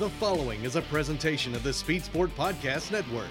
The following is a presentation of the Speed Sport Podcast Network.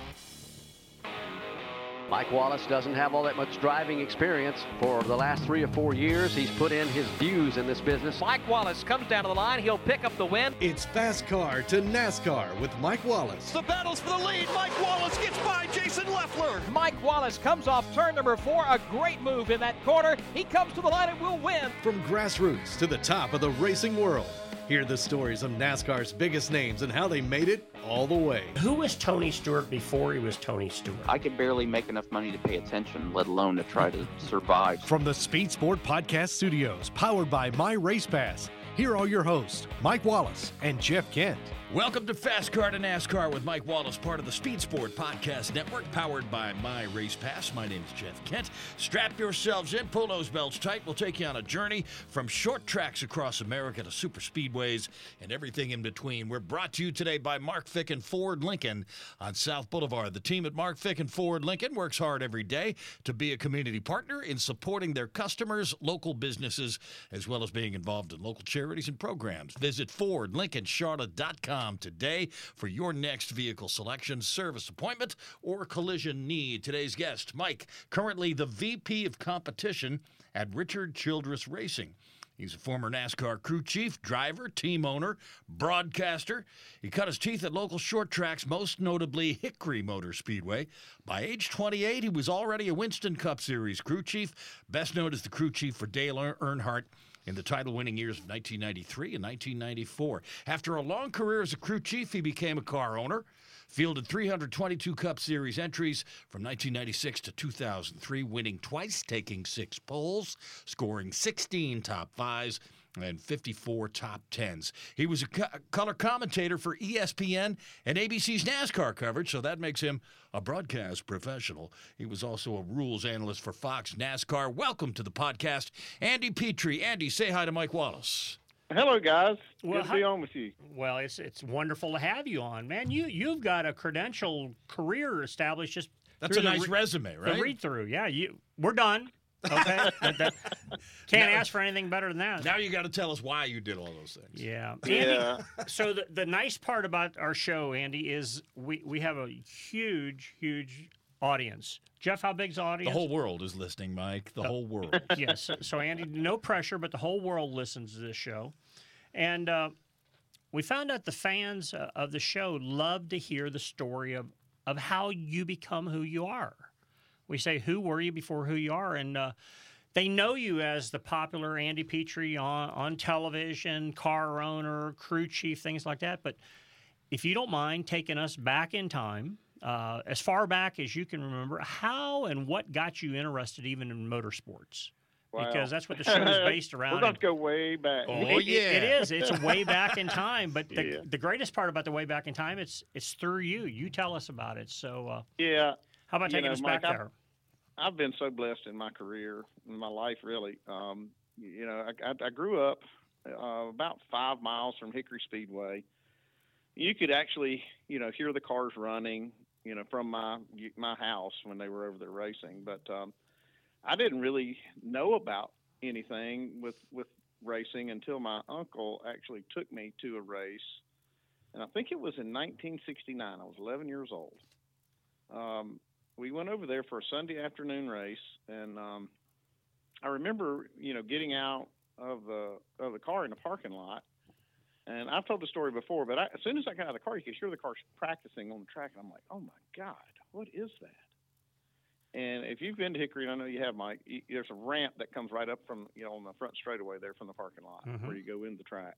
Mike Wallace doesn't have all that much driving experience. For the last three or four years, he's put in his views in this business. Mike Wallace comes down to the line. He'll pick up the win. It's Fast Car to NASCAR with Mike Wallace. The battle's for the lead. Mike Wallace gets by Jason Leffler. Mike Wallace comes off turn number four. A great move in that corner. He comes to the line and will win. From grassroots to the top of the racing world. Hear the stories of NASCAR's biggest names and how they made it all the way. Who was Tony Stewart before he was Tony Stewart? I could barely make enough money to pay attention, let alone to try to survive. From the Speed Sport Podcast Studios, powered by My Race Pass, here are your hosts, Mike Wallace and Jeff Kent. Welcome to Fast Car to NASCAR with Mike Wallace, part of the Speed Sport Podcast Network, powered by My Race Pass. My name is Jeff Kent. Strap yourselves in, pull those belts tight. We'll take you on a journey from short tracks across America to super speedways and everything in between. We're brought to you today by Mark Fick and Ford Lincoln on South Boulevard. The team at Mark Fick and Ford Lincoln works hard every day to be a community partner in supporting their customers, local businesses, as well as being involved in local charities and programs. Visit FordLincolnCharlotte.com today for your next vehicle selection, service appointment, or collision need. Today's guest, Mike, currently the VP of Competition at Richard Childress Racing. He's a former NASCAR crew chief, driver, team owner, broadcaster. He cut his teeth at local short tracks, most notably Hickory Motor Speedway. By age 28, he was already a Winston Cup Series crew chief, best known as the crew chief for Dale Earnhardt in the title winning years of 1993 and 1994. After a long career as a crew chief, he became a car owner. Fielded 322 Cup Series entries from 1996 to 2003, winning twice, taking six poles, scoring 16 top fives and 54 top tens. He was a co- color commentator for ESPN and ABC's NASCAR coverage, so that makes him a broadcast professional. He was also a rules analyst for Fox NASCAR. Welcome to the podcast, Andy Petree. Andy, say hi to Mike Wallace. Hello, guys. Well, Good to be on with you. Well, it's it's wonderful to have you on, man. You you've got a credential career established just. That's through a the nice resume, right? The read through, yeah. You we're done. Okay, That- that- can't ask for anything better than that. Now you got to tell us why you did all those things. Yeah. Andy, Yeah. so the, the nice part about our show, Andy, is we, we have a huge, huge audience. Jeff, how big's the The audience? The whole world is listening, Mike. The whole world. yes. So, so, Andy, no pressure, but the whole world listens to this show. And uh, we found out the fans uh, of the show love to hear the story of, of how you become who you are. We say, Who were you before who you are? And uh, they know you as the popular Andy Petree on, on television, car owner, crew chief, things like that. But if you don't mind taking us back in time uh, as far back as you can remember. How and what got you interested even in motorsports? Wow. Because that's what the show is based around. We're going to go way back. It- it- it is. It's way back in time. But the, Yeah. the greatest part about the way back in time, it's it's through you. You tell us about it. So uh, Yeah. how about You taking know, us Mike, back I've- there? I've been so blessed in my career, in my life, really. Um, you know, I, I, I grew up uh, about five miles from Hickory Speedway. You could actually, you know, hear the cars running, you know, from my my house when they were over there racing. But um, I didn't really know about anything with with racing until my uncle actually took me to a race, and I think it was in 1969. I was 11 years old. Um, we went over there for a Sunday afternoon race, and um, I remember, you know, getting out of the of the car in the parking lot. And I've told the story before, but I, as soon as I got out of the car, you could hear the car practicing on the track, and I'm like, "Oh my God, what is that?" And if you've been to Hickory, and I know you have, Mike, y- there's a ramp that comes right up from, you know, on the front straightaway there from the parking lot Mhm. where you go into the track.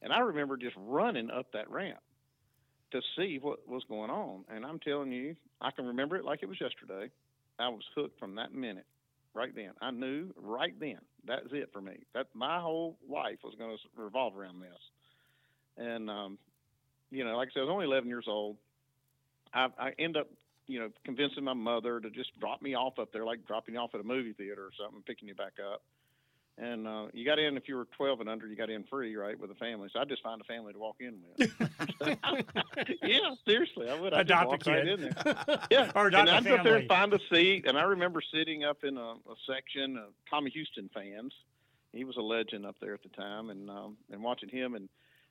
And I remember just running up that ramp to see what was going on. And I'm telling you, I can remember it like it was yesterday. I was hooked from that minute, right then. I knew right then that's it for me. That my whole life was going to revolve around this. And um, you know, like I said, I was only 11 years old. I, I end up, you know, convincing my mother to just drop me off up there, like dropping you off at a movie theater or something, picking you back up. And uh, you got in if you were 12 and under, you got in free, right, with a family. So I just find a family to walk in with. yeah, seriously, I would. I Adopt a walked right kid. in there. Yeah, Or adopt and I'd go up there and find a seat. And I remember sitting up in a, a section of Tommy Houston fans. He was a legend up there at the time, and um, and watching him and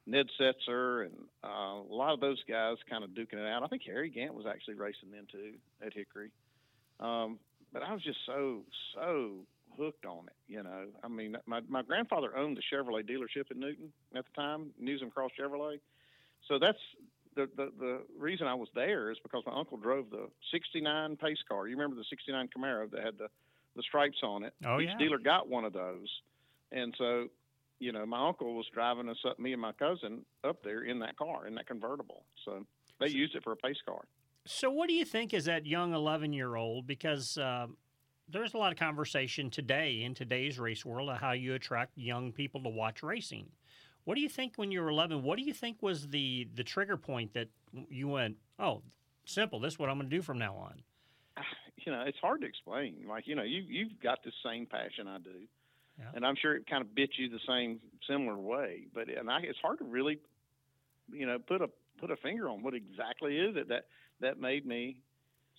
Ned Setzer and uh, a lot of those guys kind of duking it out. I think Harry Gant was actually racing then too at Hickory. Um, but I was just so so hooked on it. You know, I mean, my my grandfather owned the Chevrolet dealership in Newton at the time, Newsom Cross Chevrolet. So that's the, the the reason I was there is because my uncle drove the '69 pace car. You remember the '69 Camaro that had the the stripes on it? Oh, Each yeah. dealer got one of those, and so you know my uncle was driving us up, me and my cousin up there in that car in that convertible. So they used it for a pace car. So, what do you think is that young 11 year old? Because um, there's a lot of conversation today in today's race world of how you attract young people to watch racing. What do you think when you were 11? What do you think was the, the trigger point that you went, oh, simple, this is what I'm going to do from now on? you know, it's hard to explain. Like, you know, you you've got the same passion I do, Yeah. and I'm sure it kind of bit you the same similar way. But and I, it's hard to really, you know, put a put a finger on what exactly is it that that made me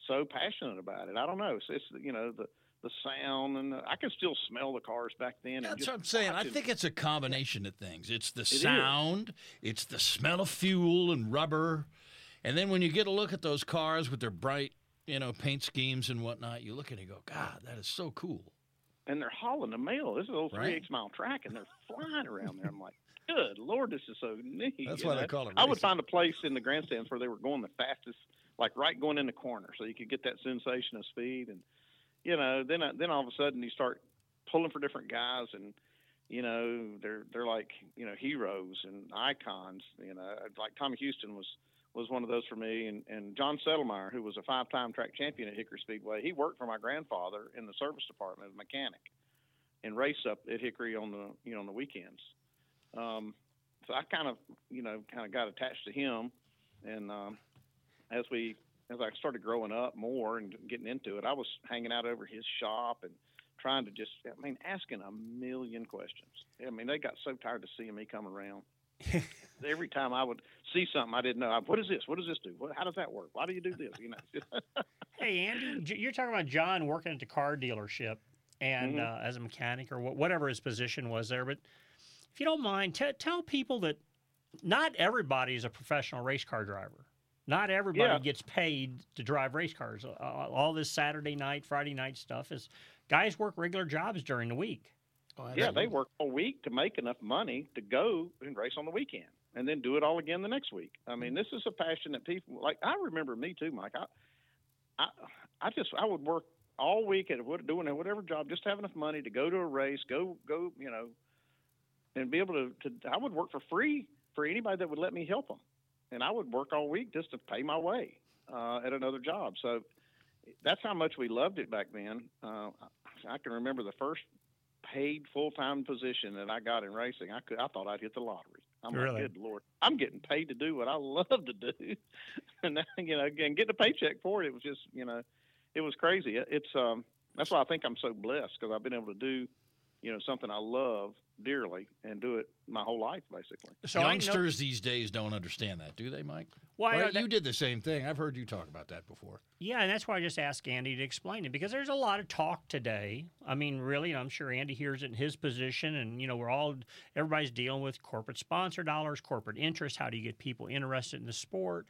so passionate about it. I don't know. It's, it's you know the the sound and the, I can still smell the cars back then. That's what I'm saying. I think it's a combination of things. It's the is. sound, it's the smell of fuel and rubber, and then when you get a look at those cars with their bright, you know, paint schemes and whatnot, you look at it and go, God, that is so cool. and they're hauling the mail. This is a little three Right. X mile track, and they're flying around there. I'm like, good lord, this is so neat. That's you why they call it I would find a place in the grandstands where they were going the fastest, like right going in the corner, so you could get that sensation of speed. And you know, then then all of a sudden you start pulling for different guys, and you know they're they're like you know heroes and icons. You know, like Tommy Houston was was one of those for me, and and John Settlemeyer, who was a five time track champion at Hickory Speedway, he worked for my grandfather in the service department as a mechanic and race up at Hickory on the you know on the weekends. Um, so I kind of you know kind of got attached to him, and um, as we as I started growing up more and getting into it, I was hanging out over his shop and trying to just I mean asking a million questions. I mean they got so tired of seeing me come around. Every time I would see something I didn't know, I, what is this? What does this do? What, how does that work? Why do you do this? You know. Hey, Andy, you're talking about John working at the car dealership and Mhm. uh, as a mechanic or whatever his position was there. But if you don't mind, t- tell people that not everybody is a professional race car driver. Not everybody Yeah. gets paid to drive race cars. Uh, all this Saturday night, Friday night stuff is guys work regular jobs during the week. yeah, they work all week to make enough money to go and race on the weekend, and then do it all again the next week. I mean, this is a passion that people like. I remember me too, Mike. I, I, I just I would work all week at what, doing whatever job, just to have enough money to go to a race, go go, you know, and be able to. to I would work for free for anybody that would let me help them, and I would work all week just to pay my way. uh, at another job. So that's how much we loved it back then. Uh, I can remember the first paid full time position that I got in racing. I could I thought I'd hit the lottery. I'm Really? like, good lord, I'm getting paid to do what I love to do, and you know, again, getting a paycheck for it, it was just you know, it was crazy. It- It's um, that's why I think I'm so blessed because I've been able to do, you know, something I love dearly and do it my whole life basically. So I know- Youngsters these days don't understand that, do they, Mike? Well, I know Right? that- you did the same thing. I've heard you talk about that before. Yeah, and that's why I just asked Andy to explain it because there's a lot of talk today. I mean, really, I'm sure Andy hears it in his position, and you know, we're all everybody's dealing with corporate sponsor dollars, corporate interest. How do you get people interested in the sport?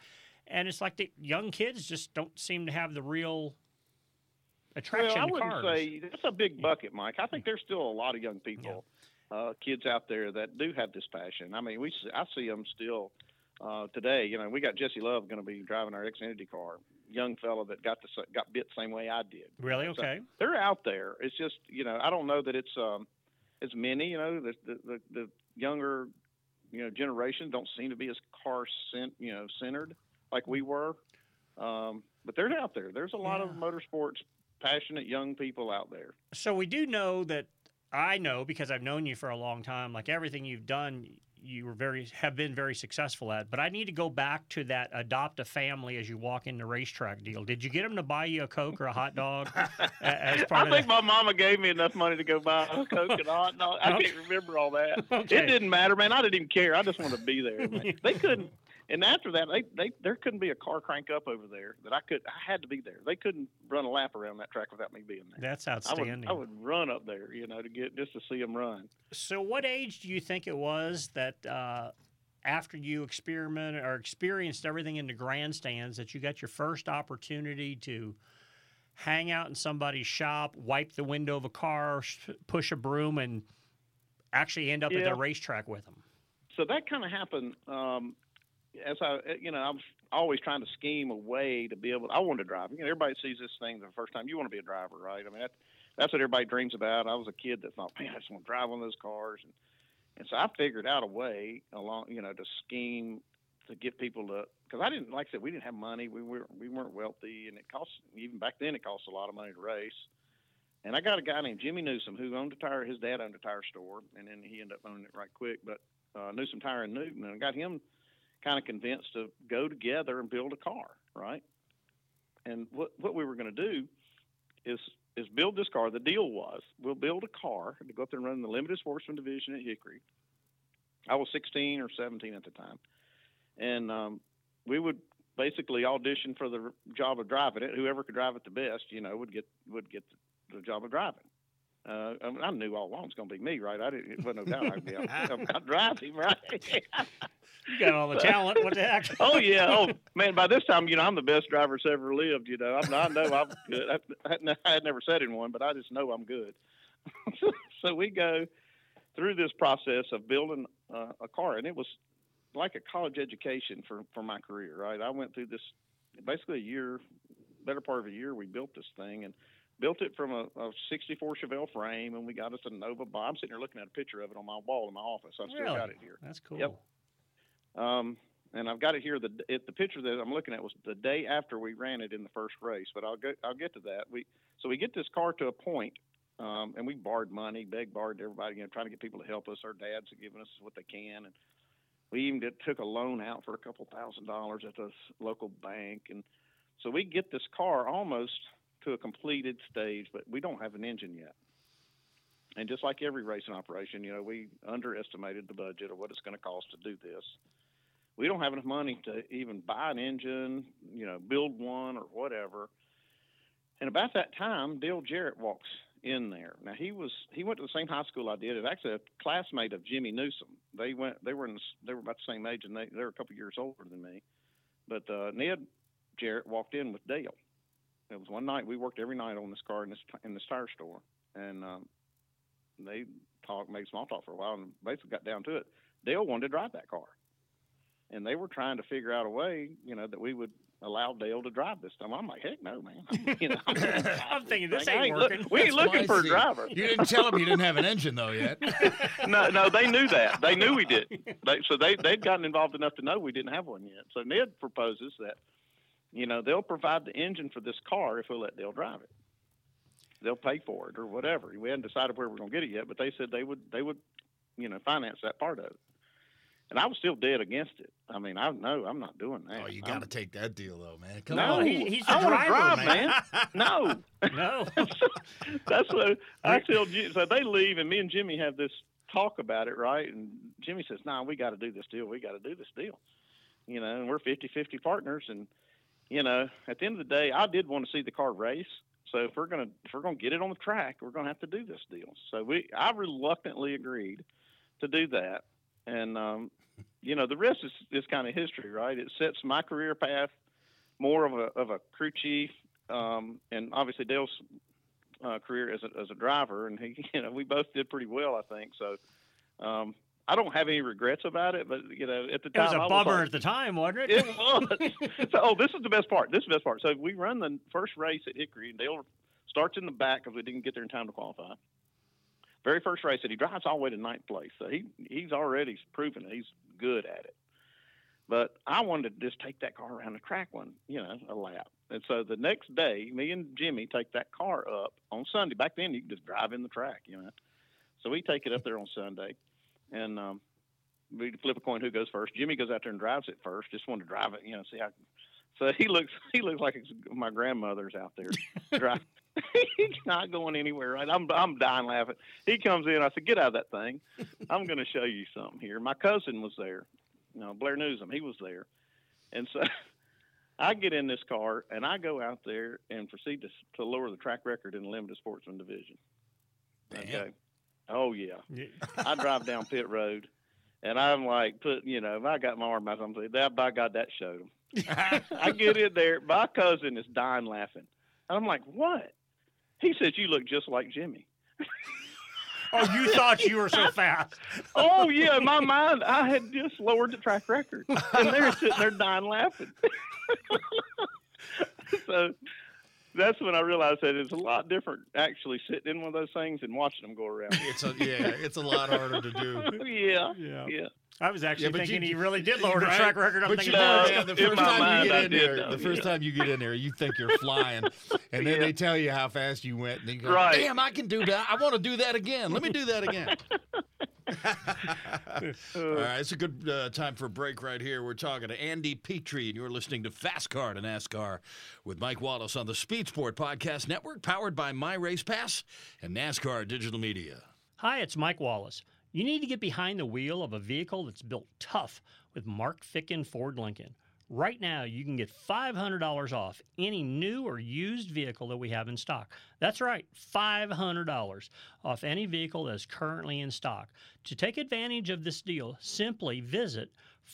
And it's like the young kids just don't seem to have the real attraction Well, I wouldn't cars. say that's a big bucket, Mike. I think there's still a lot of young people, uh, kids out there that do have this passion. I mean, we I see them still uh, today. You know, we got Jesse Love going to be driving our Xfinity car, young fella that got the got bit same way I did. Really? So Okay. they're out there. It's just you know I don't know that it's um, as many. You know, the the, the, the younger you know generation don't seem to be as car cent, you know centered like we were. Um, but they're out there. There's a lot of motorsports passionate young people out there. So we do know that I know because I've known you for a long time. Like everything you've done, you were very have been very successful at. But I need to go back to that adopt a family as you walk in the racetrack deal. Did you get them to buy you a coke or a hot dog as part I think my mama gave me enough money to go buy a Coke and a hot dog. I Okay. can't remember all that. Okay. It didn't matter, man. I didn't even care. I just wanted to be there. man. they couldn't. And after that, they, they there couldn't be a car crank up over there that I could. I had to be there. They couldn't run a lap around that track without me being there. That's I outstanding. would, I would run up there, you know, to get just to see them run. So, what age do you think it was that uh, after you experimented or experienced everything in the grandstands that you got your first opportunity to hang out in somebody's shop, wipe the window of a car, push a broom, and actually end up at the racetrack with them? so that kind of happened um, as I, you know, I was always trying to scheme a way to be able. I wanted to drive. You know, everybody sees this thing the first time. You want to be a driver, right? I mean, that, that's what everybody dreams about. I was a kid that thought, man, I just want to drive one of those cars, and and so I figured out a way along, you know, to scheme to get people to. Because I didn't, like I said, we didn't have money. We were we weren't wealthy, and it cost even back then it cost a lot of money to race. And I got a guy named Jimmy Newsom who owned a tire. His dad owned a tire store, and then he ended up owning it right quick. But uh, Newsom Tire in Newton, and I got him kind of convinced to go together and build a car, right? And what what we were going to do is is build this car. The deal was we'll build a car to go up there and run the limited sportsman division at Hickory. I was 16 or 17 at the time, and um, we would basically audition for the job of driving it. Whoever could drive it the best, you know, would get would get the, the job of driving. Uh, I, mean, I knew all along it's going to be me, right? I didn't. It wasn't no doubt I'd be out, out driving, right? You got all the talent. What the heck? oh yeah. Oh man, by this time, you know, I'm the best driver that's ever lived. You know, I'm, I know I'm good. I, I had never said in one, but I just know I'm good. so we go through this process of building uh, a car, and it was like a college education for for my career. Right, I went through this basically a year, better part of a year. We built this thing and built it from a, a 64 Chevelle frame, and we got us a Nova. Bo- I'm sitting here looking at a picture of it on my wall in my office. I've still Really? got it here. That's cool. Yep. Um, and I've got it here. The it, the picture that I'm looking at was the day after we ran it in the first race. But I'll get I'll get to that. We so we get this car to a point, um, and we borrowed money, begged, borrowed everybody, you know, trying to get people to help us. Our dads are giving us what they can, and we even get, took a loan out for a couple thousand dollars at the local bank, and so we get this car almost to a completed stage, but we don't have an engine yet. And just like every racing operation, you know, we underestimated the budget of what it's going to cost to do this. We don't have enough money to even buy an engine, you know, build one or whatever. And about that time, Dale Jarrett walks in there. Now he was he went to the same high school I did. It's actually a classmate of Jimmy Newsom. They went they were in they were about the same age and they they were a couple years older than me. But uh, Ned Jarrett walked in with Dale. It was one night we worked every night on this car in this in this tire store, and um, they talked, made small talk for a while, and basically got down to it. Dale wanted to drive that car, and they were trying to figure out a way, you know, that we would allow Dale to drive this time. I'm like, heck no, man. I'm, you know, I'm thinking this I ain't look- working. we ain't That's looking for a driver. You didn't tell them you didn't have an engine though yet. no, no, they knew that. They knew we did. They, so they they'd gotten involved enough to know we didn't have one yet. So Ned proposes that, you know, they'll provide the engine for this car if we'll let Dale drive it. They'll pay for it or whatever. We hadn't decided where we're going to get it yet, but they said they would they would, you know, finance that part of it. And I was still dead against it. I mean, I know I'm not doing that. Oh, you got to take that deal though, man. Come no, on. He- he's the I wanna driver, drive, man. No, No. that's what I tell. Jim- So they leave, and me and Jimmy have this talk about it, right? And Jimmy says, "Nah, we got to do this deal. We got to do this deal." You know, and we're 50-50 partners, and you know, at the end of the day, I did want to see the car race. So if we're gonna if we're gonna get it on the track, we're gonna have to do this deal. So we I reluctantly agreed to do that, and um, you know, the rest is is kind of history, right? It sets my career path more of a of a crew chief, um, and obviously Dale's uh, career as a as a driver, and he, you know, we both did pretty well, I think. So. Um, I don't have any regrets about it, but you know, at the time, It was a I bummer like- at the time, wasn't it? it was. so, oh, this is the best part. This is the best part. So we run the first race at Hickory, and Dale starts in the back because we didn't get there in time to qualify. Very first race that he drives all the way to ninth place, so he he's already proven that he's good at it. But I wanted to just take that car around the track one, you know, a lap. And so the next day, me and Jimmy take that car up on Sunday. Back then, you could just drive in the track, you know. So we take it up there on Sunday, and um, we flip a coin who goes first. Jimmy goes out there and drives it first. Just wanted to drive it, you know, see how. So he looks he looks like my grandmother's out there driving. He's not going anywhere. Right? I'm I'm dying laughing. He comes in. I said, "Get out of that thing. I'm going to show you something here." My cousin was there. You know, Blair Newsom. He was there, and so I get in this car and I go out there and proceed to to lower the track record in the limited sportsman division. Okay. Oh yeah. I drive down pit road, and I'm like, put you know, if I got my arm out, I'm saying, that by God, that showed him. I get in there, my cousin is dying laughing, and I'm like, what? He says you look just like Jimmy. Oh, you thought you were so fast. oh yeah, my mind, I had just lowered the track record, and they're sitting there dying laughing. so that's when I realized that it's a lot different actually sitting in one of those things and watching them go around. It's a yeah, it's a lot harder to do. yeah, Yeah. yeah. I was actually Yeah, thinking you- he really did lower the Right? track record. I'm But thinking, you know, "Oh, yeah, the first time mind, you I get in there, know, the first yeah. time you get in there, you think you're flying, and then Yeah. they tell you how fast you went, and you go, Right. "Damn, I can do that. I want to do that again. Let me do that again." All right, it's a good uh, time for a break right here. We're talking to Andy Petree, and you're listening to Fast Car to NASCAR with Mike Wallace on the Speed Sport Podcast Network, powered by My Race Pass and NASCAR Digital Media. Hi, it's Mike Wallace. You need to get behind the wheel of a vehicle that's built tough with Mark Ficken Ford Lincoln. Right now, you can get $500 off any new or used vehicle that we have in stock. That's right, $500 off any vehicle that is currently in stock. To take advantage of this deal, simply visit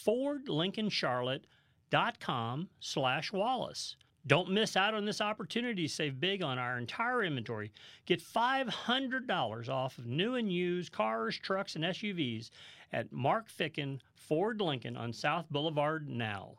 fordlincolncharlotte.com slash Wallace. Don't miss out on this opportunity to save big on our entire inventory. Get $500 off of new and used cars, trucks, and SUVs at Mark Ficken Ford Lincoln on South Boulevard now.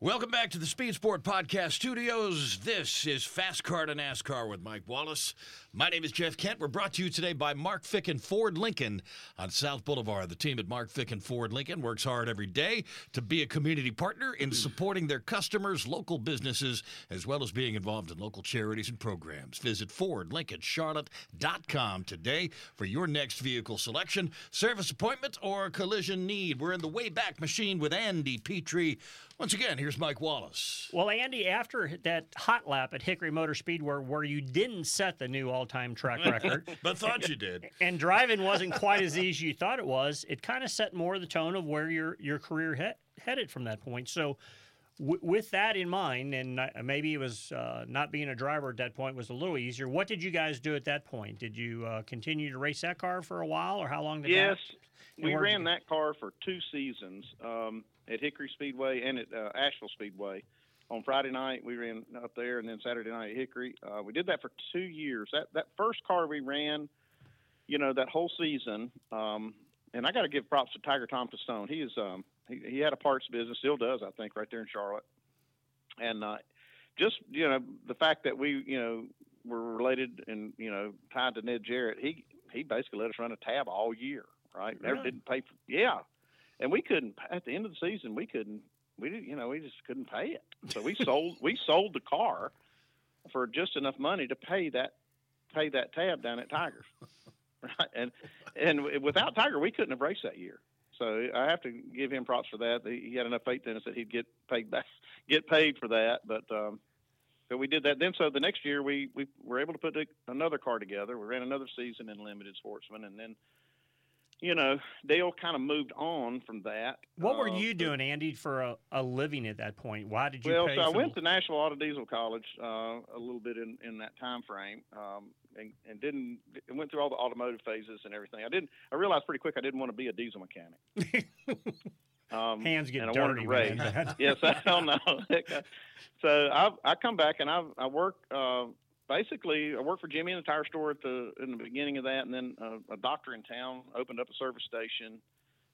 Welcome back to the Speed Sport Podcast Studios. This is Fast Car to NASCAR with Mike Wallace. My name is Jeff Kent. We're brought to you today by Mark Fick and Ford Lincoln on South Boulevard. The team at Mark Fick and Ford Lincoln works hard every day to be a community partner in supporting their customers, local businesses, as well as being involved in local charities and programs. Visit FordLincolnCharlotte.com today for your next vehicle selection, service appointment, or collision need. We're in the Wayback Machine with Andy Petree. Once again, here's Mike Wallace. Well, Andy, after that hot lap at Hickory Motor Speedway where you didn't set the new all-time track record, but thought you did. and driving wasn't quite as easy as you thought it was, it kind of set more of the tone of where your your career he- headed from that point. So, w- with that in mind, and maybe it was uh, not being a driver at that point was a little easier. What did you guys do at that point? Did you uh, continue to race that car for a while, or how long did Yes, that? we and where did ran that car for two seasons um, at Hickory Speedway and at uh, Asheville Speedway. On Friday night, we ran up there, and then Saturday night at Hickory. Uh, we did that for two years. That that first car we ran, you know, that whole season, um, and I got to give props to Tiger Tom Pistone. He is um, he, he had a parts business, still does, I think, right there in Charlotte. And uh, just you know the fact that we you know were related and you know tied to Ned Jarrett, he he basically let us run a tab all year, right? Never didn't pay for yeah, and we couldn't at the end of the season we couldn't we you know we just couldn't pay it, so we sold we sold the car for just enough money to pay that pay that tab down at Tigers, right? And and without Tiger we couldn't have raced that year. So I have to give him props for that. He had enough faith in us that he'd get paid back, get paid for that. But um, so we did that. Then so the next year we we were able to put another car together. We ran another season in limited sportsman, and then you know Dale kind of moved on from that. What were Uh, you doing, Andy, for a, a living at that point? Why did you well, so I went to Nashville Auto Diesel College uh, a little bit in, in that time frame, um, and, and didn't went through all the automotive phases and everything. I didn't. I realized pretty quick I didn't want to be a diesel mechanic. um, Hands get and I wanted dirty, man. yes, I don't know. so I I come back and I I work. Uh, basically, I worked for Jimmy in the tire store at the in the beginning of that, and then uh, a doctor in town opened up a service station,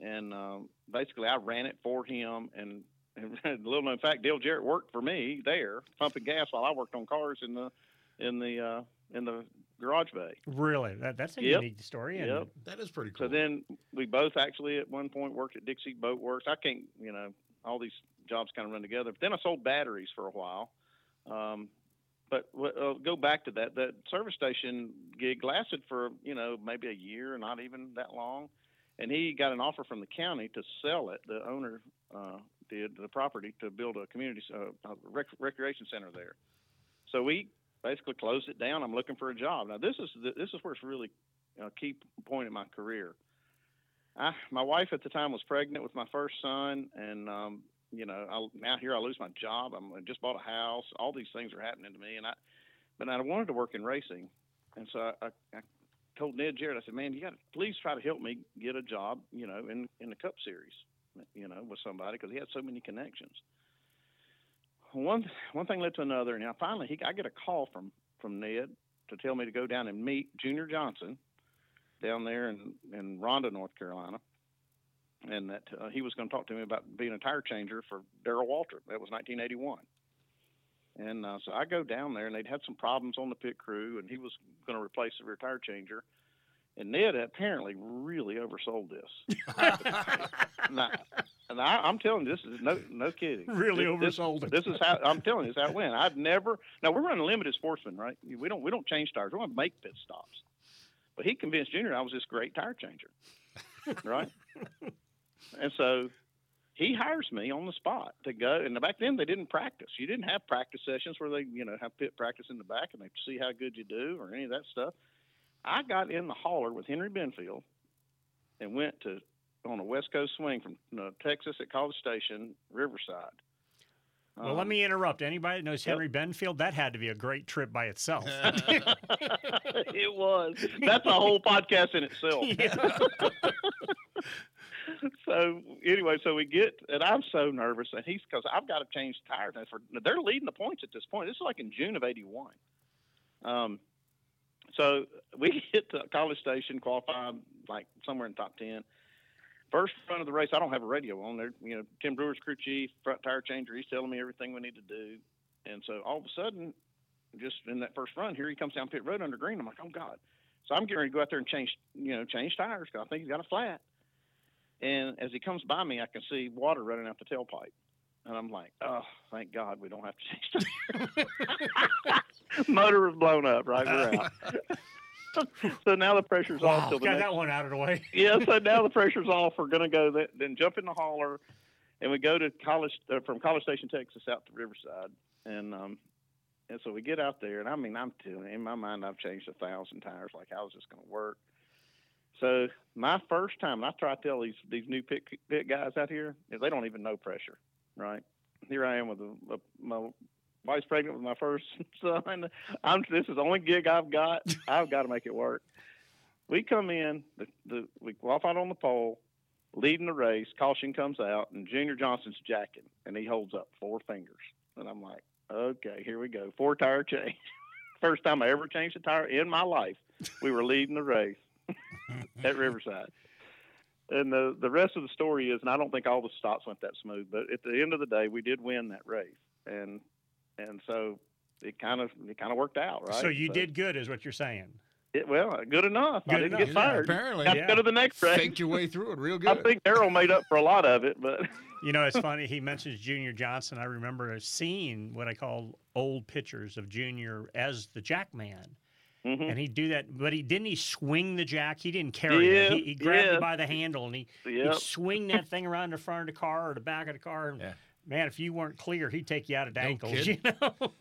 and um, basically I ran it for him. And, and little known fact, Dale Jarrett worked for me there, pumping gas while I worked on cars in the in the uh, in the garage bay. Really? That, that's a Yep. unique story. And Yep. That is pretty cool. So then we both actually at one point worked at Dixie Boat Works. I can't, you know, all these jobs kind of run together. But then I sold batteries for a while. Um, but uh, go back to that. That service station gig lasted for you know maybe a year, not even that long. And he got an offer from the county to sell it. The owner uh, did the property to build a community uh, rec- recreation center there. So we basically closed it down. I'm looking for a job now. This is the, this is where it's really a key point in my career. I, my wife at the time was pregnant with my first son, and um, you know, I, now here I lose my job. I'm, I just bought a house. All these things are happening to me, and I, but I wanted to work in racing, and so I, I, told Ned Jarrett, I said, man, you got to please try to help me get a job, you know, in in the Cup Series, you know, with somebody because he had so many connections. One one thing led to another, and now finally he I get a call from from Ned to tell me to go down and meet Junior Johnson down there in in Ronda, North Carolina, and that uh, he was going to talk to me about being a tire changer for Darrell Waltrip. That was 1981. And uh, so I go down there, and they'd had some problems on the pit crew, and he was going to replace the rear tire changer. And Ned apparently really oversold this. and I, and I, I'm telling you, this is no no kidding. Really This- oversold it. This is how I'm telling you, this is how it went. I've never. Now we're running limited sportsman, right? We don't we don't change tires. We don't make pit stops. But he convinced Junior I was this great tire changer, right? and so he hires me on the spot to go. And back then they didn't practice. You didn't have practice sessions where they you know have pit practice in the back and they see how good you do or any of that stuff. I got in the hauler with Henry Benfield and went to on a West Coast swing from uh, Texas at College Station, Riverside. Well, let Um, me interrupt. Anybody that knows Henry Benfield? That had to be a great trip by itself. it was. That's a whole podcast in itself. so anyway, so we get, and I'm so nervous, and he's because I've got to change tires. And for they're leading the points at this point. This is like in June of '81. Um, so we get to College Station, qualified like somewhere in top ten. First run of the race, I don't have a radio on there. You know, Tim Brewer's crew chief, front tire changer. He's telling me everything we need to do, and so all of a sudden, just in that first run, here he comes down pit road under green. I'm like, oh god. So I'm getting ready to go out there and change, you know, change tires because I think he's got a flat. And as he comes by me, I can see water running out the tailpipe. And I'm like, oh, thank God we don't have to change the Motor was blown up, right? We're out. so now the pressure's Wow, off till got next that one out of the way. yeah, so now the pressure's off. We're going to go th- then jump in the hauler, and we go to college uh, from College Station, Texas, out to Riverside, and um, and so we get out there, and I mean, I'm telling in my mind, I've changed a thousand tires. Like, how's this going to work? So my first time, and I try to tell these these new pit pit guys out here, is they don't even know pressure, right? Here I am with a, a, my wife's pregnant with my first son. I'm this is the only gig I've got. I've got to make it work. We come in, the, the we qualified on the pole, leading the race. Caution comes out, and Junior Johnson's jacking, and he holds up four fingers, and I'm like, okay, here we go, four tire change. First time I ever changed a tire in my life. We were leading the race at Riverside. and the the rest of the story is, and I don't think all the stops went that smooth, but at the end of the day, we did win that race, and and so it kind of it kind of worked out, right? So you did good, is what you're saying. It, well, good enough. I didn't enough. get Yeah, fired. apparently. Got Yeah. to go to the next race. Faked your way through it real good. I think Darrell made up for a lot of it, but You know, it's funny. He mentions Junior Johnson. I remember seeing what I call old pictures of Junior as the Jack Man. Mm-hmm. And he'd do that, but he didn't. He swing the jack. He didn't carry it. He, he grabbed yeah. it by the handle and he Yep. he'd swing that thing around the front of the car or the back of the car. And man, if you weren't clear, he'd take you out of ankles. kidding. You know?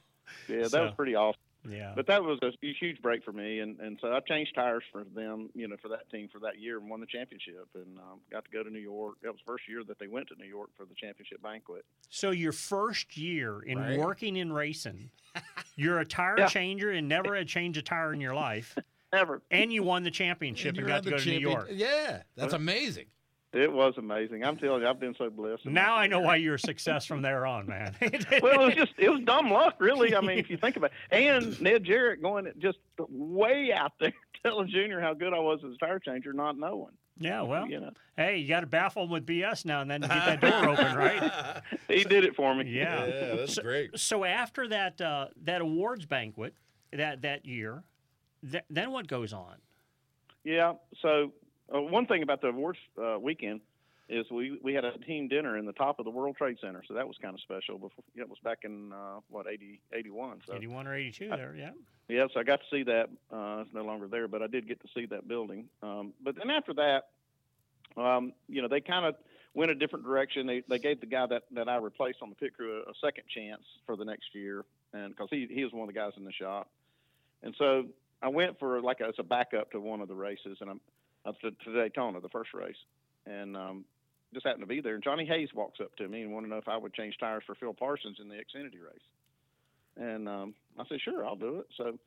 yeah, that So- was pretty awesome. Yeah. But that was a huge break for me, and and so I changed tires for them, you know, for that team for that year and won the championship, and um, got to go to New York. That was the first year that they went to New York for the championship banquet. So your first year in Right. working in racing, you're a tire Yeah. changer and never had changed a tire in your life. Never. And you won the championship and, you're got to the go to New York. Yeah, that's amazing. It was amazing. I'm telling you, I've been so blessed. Now I know why you're a success from there on, man. well, it was just it was dumb luck, really. I mean, if you think about it. And Ned Jarrett going just way out there telling Junior how good I was as a tire changer, not knowing. Yeah, well, You know. hey, you got to baffle him with BS now and then to get that door open, right? He did it for me. Yeah, Yeah, that's so, great. So after that uh, that awards banquet that that year, th- then what goes on? Yeah. So uh, one thing about the awards uh, weekend is we we had a team dinner in the top of the World Trade Center, so that was kind of special. Before it was back in uh, what 80, 81. So 81 or 82 there, yeah. yeah, so I got to see that. Uh, it's no longer there, but I did get to see that building. Um, but then after that, um, you know, they kind of went a different direction. They they gave the guy that, that I replaced on the pit crew a, a second chance for the next year, and because he he was one of the guys in the shop, and so I went for like a, as a backup to one of the races, and I'm up to, to Daytona, the first race, and um, just happened to be there. And Johnny Hayes walks up to me and wanted to know if I would change tires for Phil Parsons in the Xfinity race, and um, I said sure, I'll do it. So.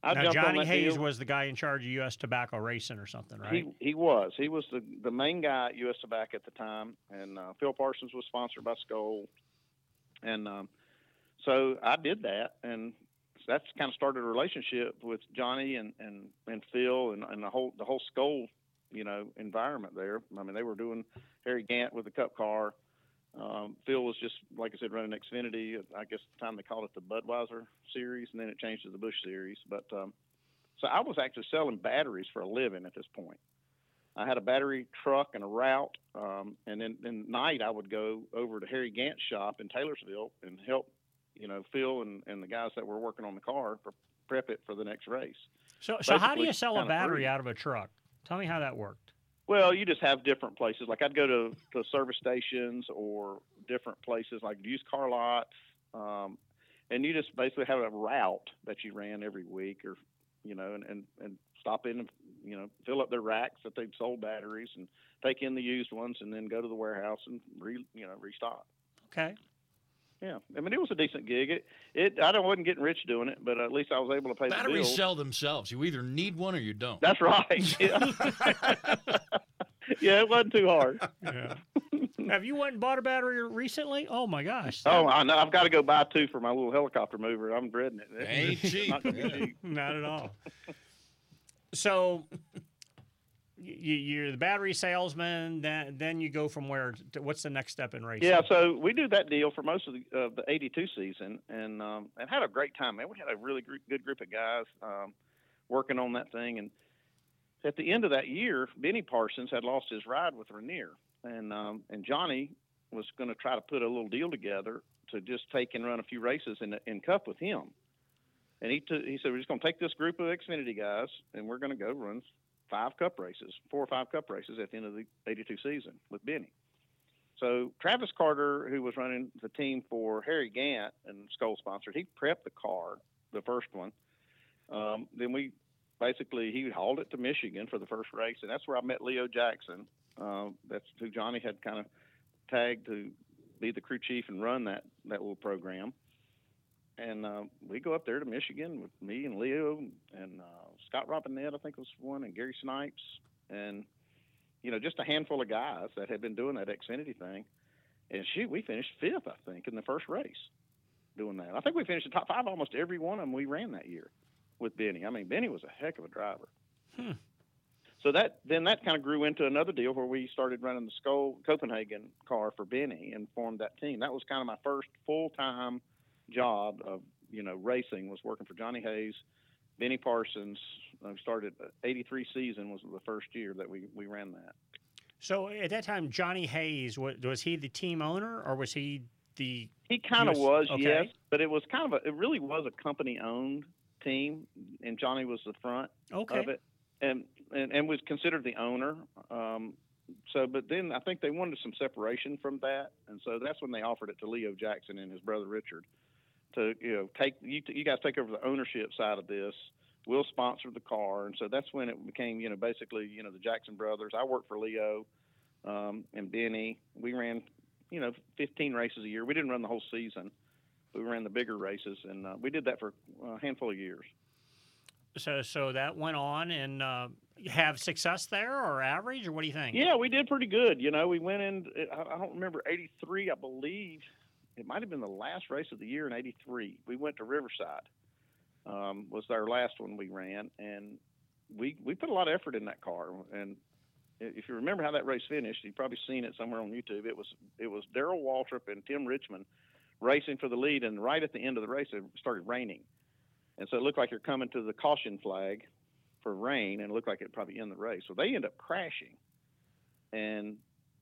I now jumped on Johnny Hayes deal. was the guy in charge of U.S. Tobacco Racing or something, right? He he was. He was the the main guy at U.S. Tobacco at the time, and uh, Phil Parsons was sponsored by Skoal, and um, so I did that, and that's kind of started a relationship with Johnny and and and Phil and, and the whole the whole Skoal, you know, environment there. I mean, they were doing Harry Gant with the Cup car. Um, Phil was just, like I said, running Xfinity. I guess at the time they called it the Budweiser series, and then it changed to the Busch series. But um, so I was actually selling batteries for a living at this point. I had a battery truck and a route, um, and then then night I would go over to Harry Gant's shop in Taylorsville and help, you know, Phil and, and the guys that were working on the car prep it for the next race. so, so how do you sell a battery free. out of a truck? Tell me how that worked. Well, you just have different places. Like I'd go to, to service stations or different places like used car lots, um, and you just basically have a route that you ran every week, or you know, and, and, and stop in and you know fill up their racks that they've sold batteries and take in the used ones, and then go to the warehouse and re, you know restock. Okay. Yeah, I mean it was a decent gig. It, it I don't wasn't getting rich doing it, but at least I was able to pay the Batteries bills. sell themselves. You either need one or you don't. That's right. Yeah. yeah, it wasn't too hard. Yeah. Have you went and bought a battery recently? Oh my gosh. Oh, I know. I've got to go buy two for my little helicopter mover. I'm dreading it. Ain't cheap. Not gonna cheap. Not at all. So you, you're the battery salesman. Then then you go from where? To, what's the next step in racing? Yeah, so we do that deal for most of the, uh, the 82 season and um, and had a great time, man. We had a really gr- good group of guys um, working on that thing. And at the end of that year, Benny Parsons had lost his ride with Ranier. And, um, and Johnny was going to try to put a little deal together to just take and run a few races in, in Cup with him. And he, t- he said, We're just going to take this group of Xfinity guys and we're going to go run five Cup races, four or five Cup races at the end of the 82 season with Benny. So Travis Carter, who was running the team for Harry Gant and Skoal sponsored, he prepped the car, the first one. Um, then we basically he hauled it to Michigan for the first race, and that's where I met Leo Jackson. Uh, that's who Johnny had kind of tagged to be the crew chief and run that that little program. And uh, we go up there to Michigan with me and Leo and uh, Scott Robinette, I think was one, and Gary Snipes, and you know just a handful of guys that had been doing that Xfinity thing. And shoot, we finished fifth, I think, in the first race doing that. I think we finished the top five almost every one of them we ran that year with Benny. I mean, Benny was a heck of a driver. Hmm. so that then that kind of grew into another deal where we started running the Skoal Copenhagen car for Benny and formed that team. That was kind of my first full time job of you know racing was working for Johnny Hayes, Benny Parsons. I started '83 season was the first year that we we ran that. So at that time, Johnny Hayes was, was he the team owner or was he the? He kind of was, okay. yes, but it was kind of a. It really was a company owned team, and Johnny was the front okay. of it, and and, and was considered the owner. Um, so, but then I think they wanted some separation from that, and so that's when they offered it to Leo Jackson and his brother Richard to you know take you, you guys take over the ownership side of this. We'll sponsor the car, and so that's when it became you know basically you know the Jackson brothers. I worked for Leo um, and Benny. We ran you know 15 races a year. We didn't run the whole season, but we ran the bigger races, and uh, we did that for a handful of years. So, so that went on and uh, have success there, or average, or what do you think? Yeah, we did pretty good. You know, we went in. I don't remember '83. I believe it might have been the last race of the year in '83. We went to Riverside. Um, was our last one we ran, and we we put a lot of effort in that car. And if you remember how that race finished, you've probably seen it somewhere on YouTube. It was it was Darrell Waltrip and Tim Richmond racing for the lead, and right at the end of the race, it started raining, and so it looked like you're coming to the caution flag for rain, and it looked like it probably end the race. So they end up crashing, and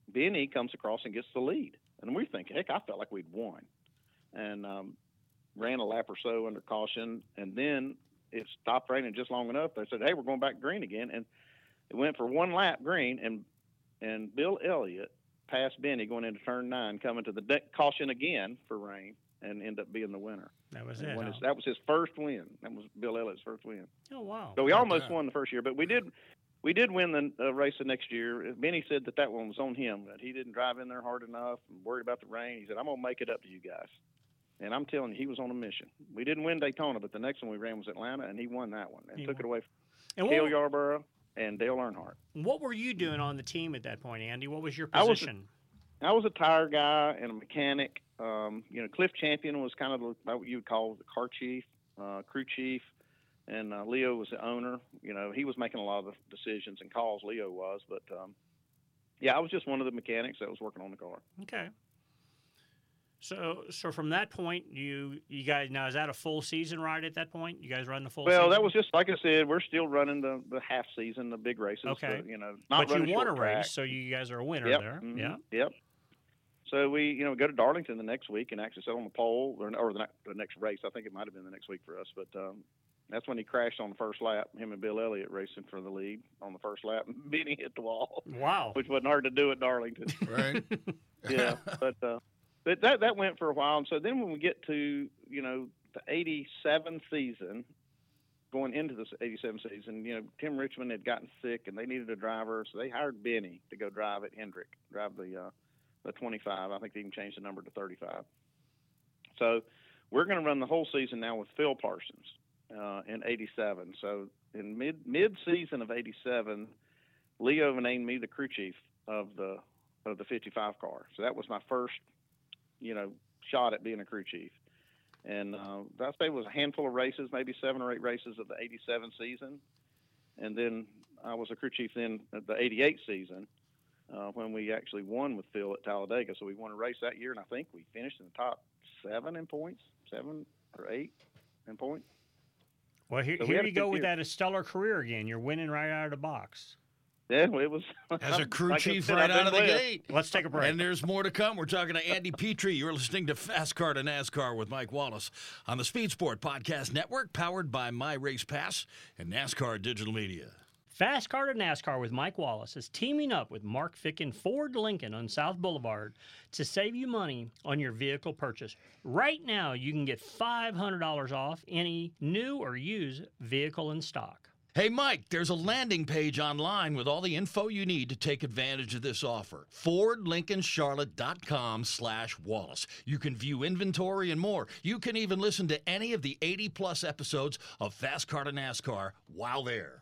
Benny comes across and gets the lead, and we think, heck, I felt like we'd won, and um, ran a lap or so under caution, and then it stopped raining just long enough. They said, hey, we're going back green again, and it went for one lap green, and and Bill Elliott passed Benny going into turn nine, coming to the de- caution again for rain, and end up being the winner. That was And it. huh? his- that was his first win. That was Bill Elliott's first win. Oh wow! So we Good almost job. won the first year, but we did we did win the uh, race the next year. Benny said that that one was on him that he didn't drive in there hard enough and worried about the rain. He said, "I'm gonna make it up to you guys." And I'm telling you, he was on a mission. We didn't win Daytona, but the next one we ran was Atlanta, and he won that one and He took won. it away from what- Yarborough and Dale Earnhardt. What were you doing on the team at that point, Andy? What was your I was- position? I was a tire guy and a mechanic. Um, you know, Cliff Champion was kind of the, what you would call the car chief, uh, crew chief, and uh, Leo was the owner. You know, he was making a lot of the decisions and calls. Leo was, but um, yeah, I was just one of the mechanics that was working on the car. Okay. So, so from that point, you you guys now is that a full season ride at that point? You guys run the full. well, season? that was just like I said. We're still running the, the half season, the big races. Okay. the, you know, not but you won a race, track. so you guys are a winner Yep, there. mhm, Yeah. Yep. So we, you know, go to Darlington the next week and actually sit on the pole, or, or the, the next race. I think it might have been the next week for us, but um, that's when he crashed on the first lap. Him and Bill Elliott racing for the lead on the first lap. and Benny hit the wall. Wow. Which wasn't hard to do at Darlington. Right. yeah, but uh, but that that went for a while, and so then when we get to you know the '87 season, going into the '87 season, you know Tim Richmond had gotten sick, and they needed a driver, so they hired Benny to go drive at Hendrick, drive the uh, the 25. I think they even changed the number to 35. So we're going to run the whole season now with Phil Parsons uh, in '87. So in mid mid season of '87, Leo named me the crew chief of the of the 55 car. So that was my first, you know, shot at being a crew chief. And uh, I'd say it was a handful of races, maybe seven or eight races of the 87 season. And then I was a crew chief then at the 88 season uh, when we actually won with Phil at Talladega. So we won a race that year, and I think we finished in the top seven in points, seven or eight in points. Well, here, So we here had a you go with year. that stellar career again. You're winning right out of the box. Yeah, it was. As a crew like chief said, right out of the been gate. Let's take a break. And there's more to come. We're talking to Andy Petree. You're listening to Fast Car to NASCAR with Mike Wallace on the Speed Sport Podcast Network, powered by My Race Pass and NASCAR Digital Media. Fast Car to NASCAR with Mike Wallace is teaming up with Mark Ficken Ford Lincoln on South Boulevard to save you money on your vehicle purchase. Right now, you can get $500 off any new or used vehicle in stock. Hey, Mike, there's a landing page online with all the info you need to take advantage of this offer. FordLincolnCharlotte.com slash Wallace. You can view inventory and more. You can even listen to any of the 80 plus episodes of Fast Car to NASCAR while there.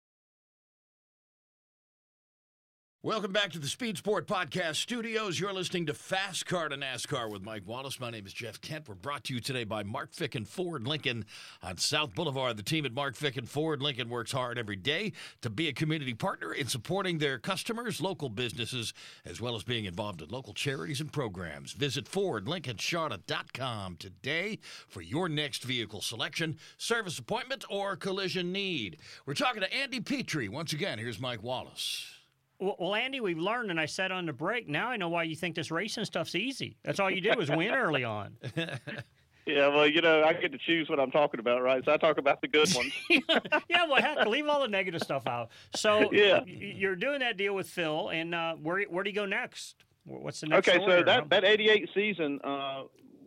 Welcome back to the Speed Sport Podcast Studios. You're listening to Fast Car to NASCAR with Mike Wallace. My name is Jeff Kent. We're brought to you today by Mark Fick and Ford Lincoln on South Boulevard. The team at Mark Fick and Ford Lincoln works hard every day to be a community partner in supporting their customers, local businesses, as well as being involved in local charities and programs. Visit FordLincolnCharlotte.com today for your next vehicle selection, service appointment, or collision need. We're talking to Andy Petree. Once again, here's Mike Wallace. Well, Andy, we've learned, and I said on the break. Now I know why you think this racing stuff's easy. That's all you did was win early on. Yeah, well, you know, I get to choose what I'm talking about, right? So I talk about the good ones. yeah, well, heck, leave all the negative stuff out. So, Yeah. you're doing that deal with Phil, and uh, where where do you go next? What's the next? Okay, story, so that that '88 season, uh,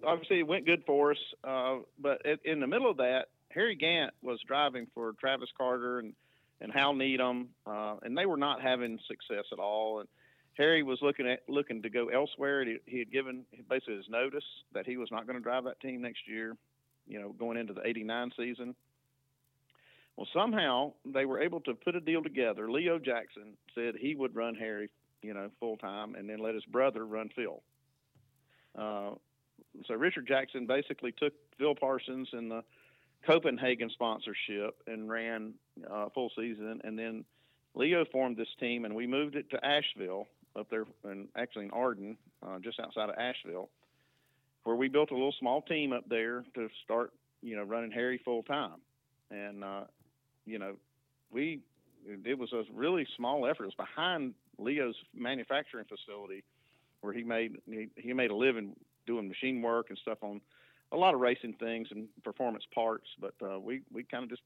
obviously it went good for us. Uh, but it, in the middle of that, Harry Gant was driving for Travis Carter and and Hal Needham, uh, and they were not having success at all. And Harry was looking at looking to go elsewhere. He, he had given basically his notice that he was not going to drive that team next year. You know, going into the '89 season. Well, somehow they were able to put a deal together. Leo Jackson said he would run Harry, you know, full time, and then let his brother run Phil. Uh, so Richard Jackson basically took Phil Parsons and the Copenhagen sponsorship and ran uh, full season, and then Leo formed this team, and we moved it to Asheville up there, and actually in Arden, uh, just outside of Asheville, where we built a little small team up there to start, you know, running Harry full time, and uh, you know, we it was a really small effort. It was behind Leo's manufacturing facility, where he made he, he made a living doing machine work and stuff on a lot of racing things and performance parts. But uh, we we kind of just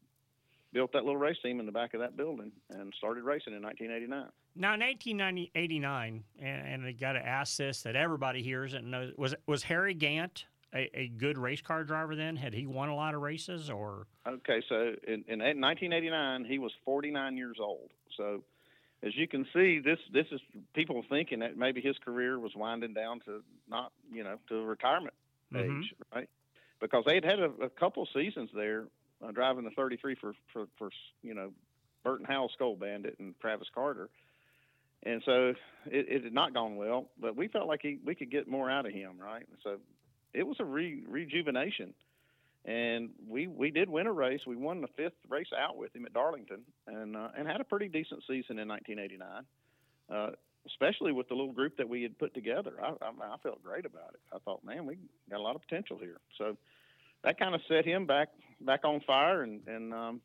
built that little race team in the back of that building and started racing in 1989. Now, in 1989, and, and I got to ask this that everybody hears it and knows, was was Harry Gant a, a good race car driver then? Had he won a lot of races, or Okay, so in, in 1989, he was 49 years old. So, as you can see, this this is people thinking that maybe his career was winding down to not, you know, to retirement Mhm. age, right? Because they had had a, a couple seasons there uh, driving the 33 for, for for you know Burton Howell Skoal Bandit and Travis Carter, and so it, it had not gone well. But we felt like he, we could get more out of him, right? So it was a re, rejuvenation and we we did win a race. We won the fifth race out with him at Darlington, and uh, and had a pretty decent season in 1989. Uh, especially with the little group that we had put together, I, I, I felt great about it. I thought, man, we got a lot of potential here. So that kind of set him back back on fire, and and um,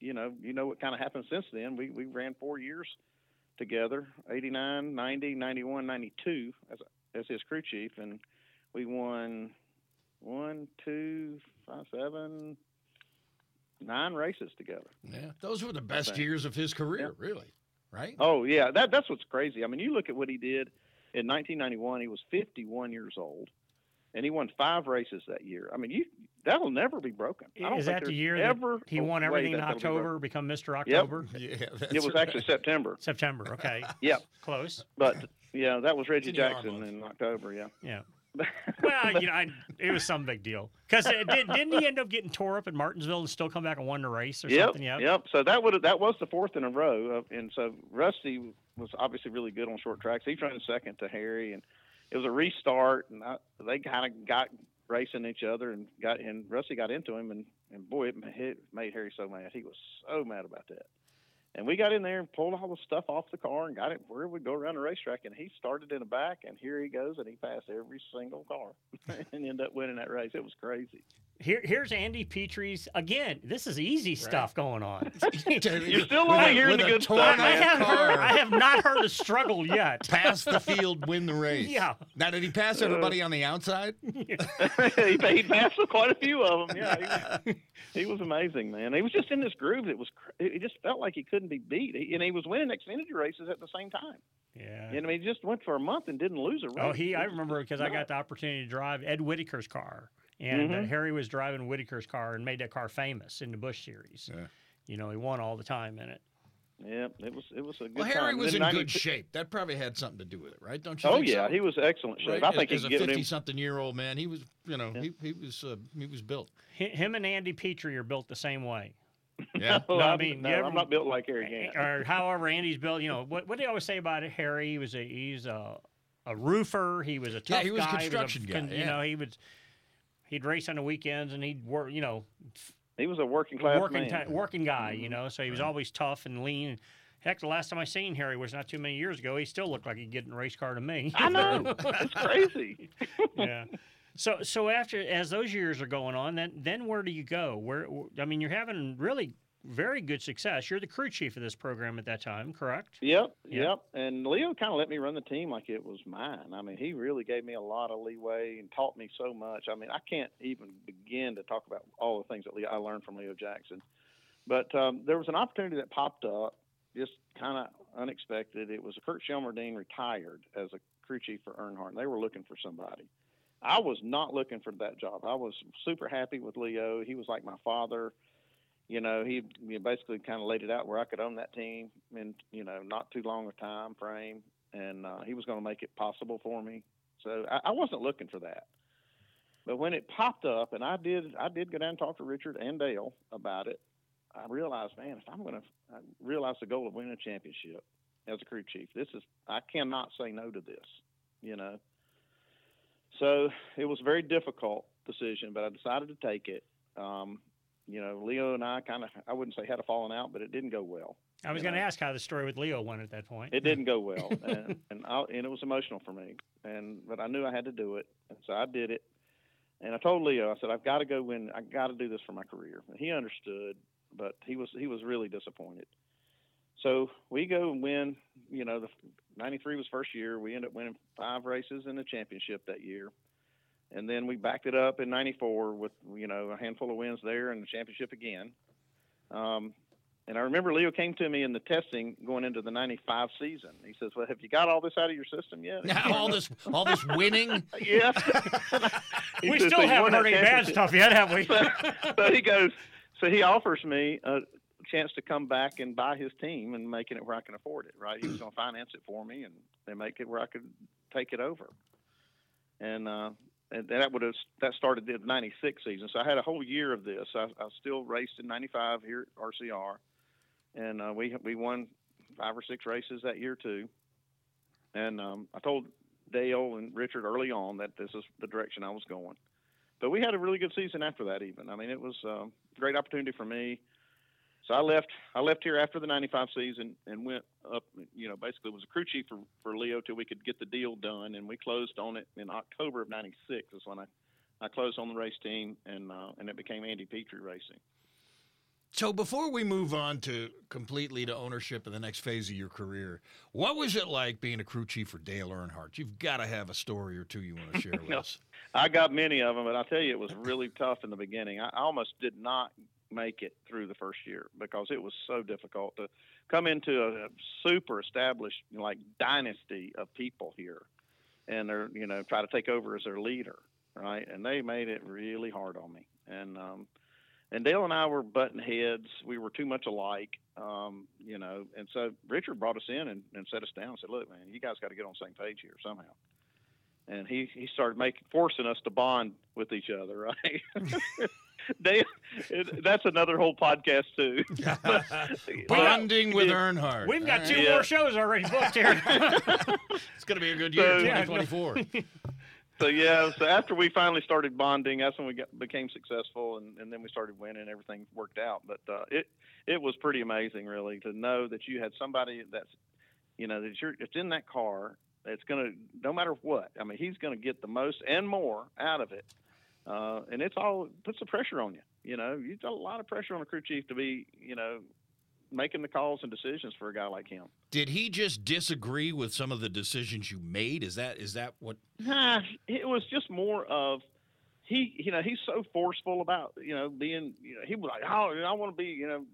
you know you know what kind of happened since then. We we ran four years together 89 90 91 92 as as his crew chief and we won one two five seven nine races together Yeah, those were the best years of his career, really. Right? oh yeah that that's what's crazy i mean you look at what he did in 1991 he was 51 years old and he won five races that year i mean you that'll never be broken I don't is think that the there's year that ever he won everything in that that'll be October, become Mr. Yep. October? it was actually september September. Okay. yeah Close. but yeah that was reggie in the jackson in october yeah Yeah. Well, you know, I, it was some big deal because did, didn't he end up getting tore up at Martinsville and still come back and won the race or yep, something? Yeah, Yep. So that would that was the fourth in a row, uh, and so Rusty was obviously really good on short tracks. He ran second to Harry, and it was a restart, and I, they kind of got racing each other, and got and Rusty got into him, and and boy, it made Harry so mad. He was so mad about that. And we got in there and pulled all the stuff off the car and got it where we go around the racetrack. And he started in the back, and here he goes, and he passed every single car and ended up winning that race. It was crazy. Here, here's Andy Petree's again. This is easy stuff going on. You're still only hearing the good stuff. I, have heard, I have not heard a struggle yet. Pass the field, win the race. Yeah. Now, did he pass uh, everybody on the outside? he, he passed quite a few of them. Yeah, he was, he was amazing, man. He was just in this groove. It was. cr- It just felt like he couldn't be beat, he, and he was winning Xfinity races at the same time. Yeah. And I mean, he just went for a month and didn't lose a oh, race. Oh, he! I remember because I got the opportunity to drive Ed Whitaker's car, and uh, Mhm. Harry was driving Whitaker's car and made that car famous in the Busch Series. You know, he won all the time in it. Yeah, it was. It was a good Well, Harry time. was in Then good shape. That probably had something to do with it, right? Don't you? Oh think yeah, so? he was excellent shape. Right? I think as, he as a fifty-something-year-old man, he was, you know, he, he was uh, he was built. Him and Andy Petree are built the same way. Yeah. No, No, I mean, no, you I'm not built like Harry Gant. or however Andy's built. You know what? What do they always say about it? Harry? He was a he's a a roofer. He was a tough Yeah, he was a guy. construction guy, You yeah. know, he was he'd race on the weekends and he'd work. You know, He was a working class working man. ti- working guy. You mm-hmm. know, so he was always tough and lean. Heck, the last time I seen Harry was not too many years ago. He still looked like he'd get in a race car to me. I know. It's crazy. yeah. So so after as those years are going on, then then where do you go? Where I mean, you're having really very good success. You're the crew chief of this program at that time, correct? Yep, Yeah. yep. And Leo kind of let me run the team like it was mine. I mean, he really gave me a lot of leeway and taught me so much. I mean, I can't even begin to talk about all the things that Leo, I learned from Leo Jackson. But um, there was an opportunity that popped up, just kind of unexpected. It was Kirk Shelmerdine retired as a crew chief for Earnhardt. And they were looking for somebody. I was not looking for that job. I was super happy with Leo. He was like my father you know, he you know, basically kind of laid it out where I could own that team in you know not too long a time frame, and uh, he was going to make it possible for me. So I, I wasn't looking for that, but when it popped up, and I did, I did go down and talk to Richard and Dale about it. I realized, man, if I'm going to, realize the goal of winning a championship as a crew chief. This is, I cannot say no to this, you know. So it was a very difficult decision, but I decided to take it. Um, you know, Leo and I kind of, I wouldn't say had a falling out, but it didn't go well. I was going to ask how the story with Leo went at that point. It didn't go well, and and, I, and it was emotional for me. And but I knew I had to do it, and so I did it. And I told Leo, I said, I've got to go win. I got to do this for my career. And he understood, but he was he was really disappointed. So we go and win. You know, the '93 was first year. We end up winning five races in the championship that year, and then we backed it up in '94 with you know a handful of wins there and the championship again. Um, and I remember Leo came to me in the testing going into the '95 season. He says, "Well, have you got all this out of your system yet?" all this all this winning. yeah. He We says, still "So haven't won heard any bad stuff yet, have we? so, so he goes. So he offers me a chance to come back and buy his team and making it where I can afford it. Right? He was going to finance it for me and then make it where I could take it over. And uh, and that would have that started the '96 season. So I had a whole year of this. I, I still raced in '95 here at RCR, and uh, we we won five or six races that year too. And um, I told Dale and Richard early on that this is the direction I was going. But we had a really good season after that. Even I mean, it was um, a great opportunity for me. So I left. I left here after the '95 season and went up. You know, basically was a crew chief for, for Leo till we could get the deal done, and we closed on it in October of '96. Is when I, I closed on the race team, and uh, and it became Andy Petree Racing. So before we move on to completely to ownership in the next phase of your career, what was it like being a crew chief for Dale Earnhardt? You've got to have a story or two you want to share with No. us. I got many of them, but I'll tell you, it was really tough in the beginning. I I almost did not make it through the first year because it was so difficult to come into a, super established like dynasty of people here, and they're you know try to take over as their leader, right? And they made it really hard on me, and um, and Dale and I were button heads. We were too much alike, um, you know. And so Richard brought us in and, and set us down and said, "Look, man, you guys got to get on the same page here somehow." And he he started making forcing us to bond with each other, right? Dale, it, that's another whole podcast too. Bonding with Earnhardt. We've got All two right. more shows already booked here. It's going to be a good year, So- 2024. so yeah, so after we finally started bonding, that's when we got, became successful, and, and then we started winning. Everything worked out, but uh, it it was pretty amazing, really, to know that you had somebody that's, you know, that you're it's in that car that's gonna no matter what. I mean, he's gonna get the most and more out of it. Uh, and it's all puts the pressure on you. You know, you got a lot of pressure on a crew chief to be, you know, making the calls and decisions for a guy like him. Did he just disagree with some of the decisions you made? Is that is that what? Nah, it was just more of he, you know, he's so forceful about, you know, being, you know, he was like, oh, I want to be, you know,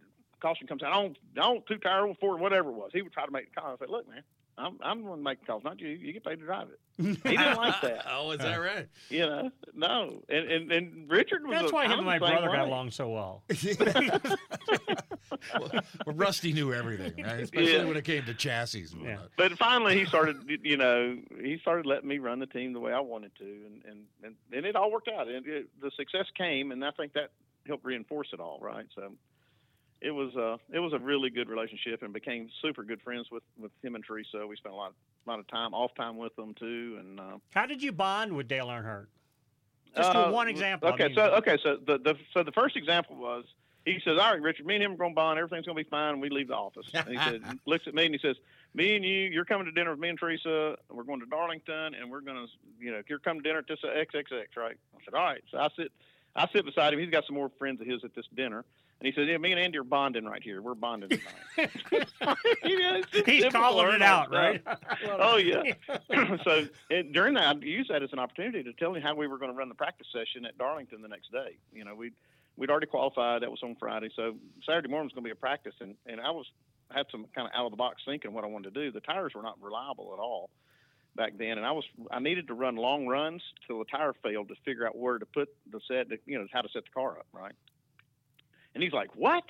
caution comes out, I don't, I don't two tire, four, whatever it was. He would try to make the call. I said, look, man, I'm, I'm the one making calls, not you. You get paid to drive it. He didn't like that. oh, is that right? You know, no. And and, and Richard was. That's a, why him I'm and my the same brother got along so well. well, Rusty knew everything, right? Especially Yeah. when it came to chassis. And whatnot. But finally, he started, you know, he started letting me run the team the way I wanted to, and and and, and it all worked out. And it, the success came, and I think that helped reinforce it all, right? So it was uh it was a really good relationship, and became super good friends with with him and Teresa. We spent a lot lot of time off time with them too, and. Uh, How did you bond with Dale Earnhardt? Just uh, one example. I Okay, mean, so okay, so the, the so the first example was he says, "All right, Richard, me and him are going to bond. Everything's going to be fine." And we leave the office. And he said, looks at me and he says, "Me and you, you're coming to dinner with me and Teresa. We're going to Darlington, and we're going to, you know, you're coming to dinner at this XXX, right?" I said, "All right." So I sit, I sit beside him. He's got some more friends of his at this dinner. And he says, "Yeah, me and Andy are bonding right here. We're bonding tonight." Yeah, it's He's typical calling it out, stuff. right? oh yeah. so it, during that, I used that as an opportunity to tell him how we were going to run the practice session at Darlington the next day. You know, we we'd already qualified. That was on Friday, so Saturday morning was going to be a practice, and and I was had some kind of out of the box thinking what I wanted to do. The tires were not reliable at all back then, and I was I needed to run long runs till the tire failed to figure out where to put the set, you know, how to set the car up, right? And he's like, "What?"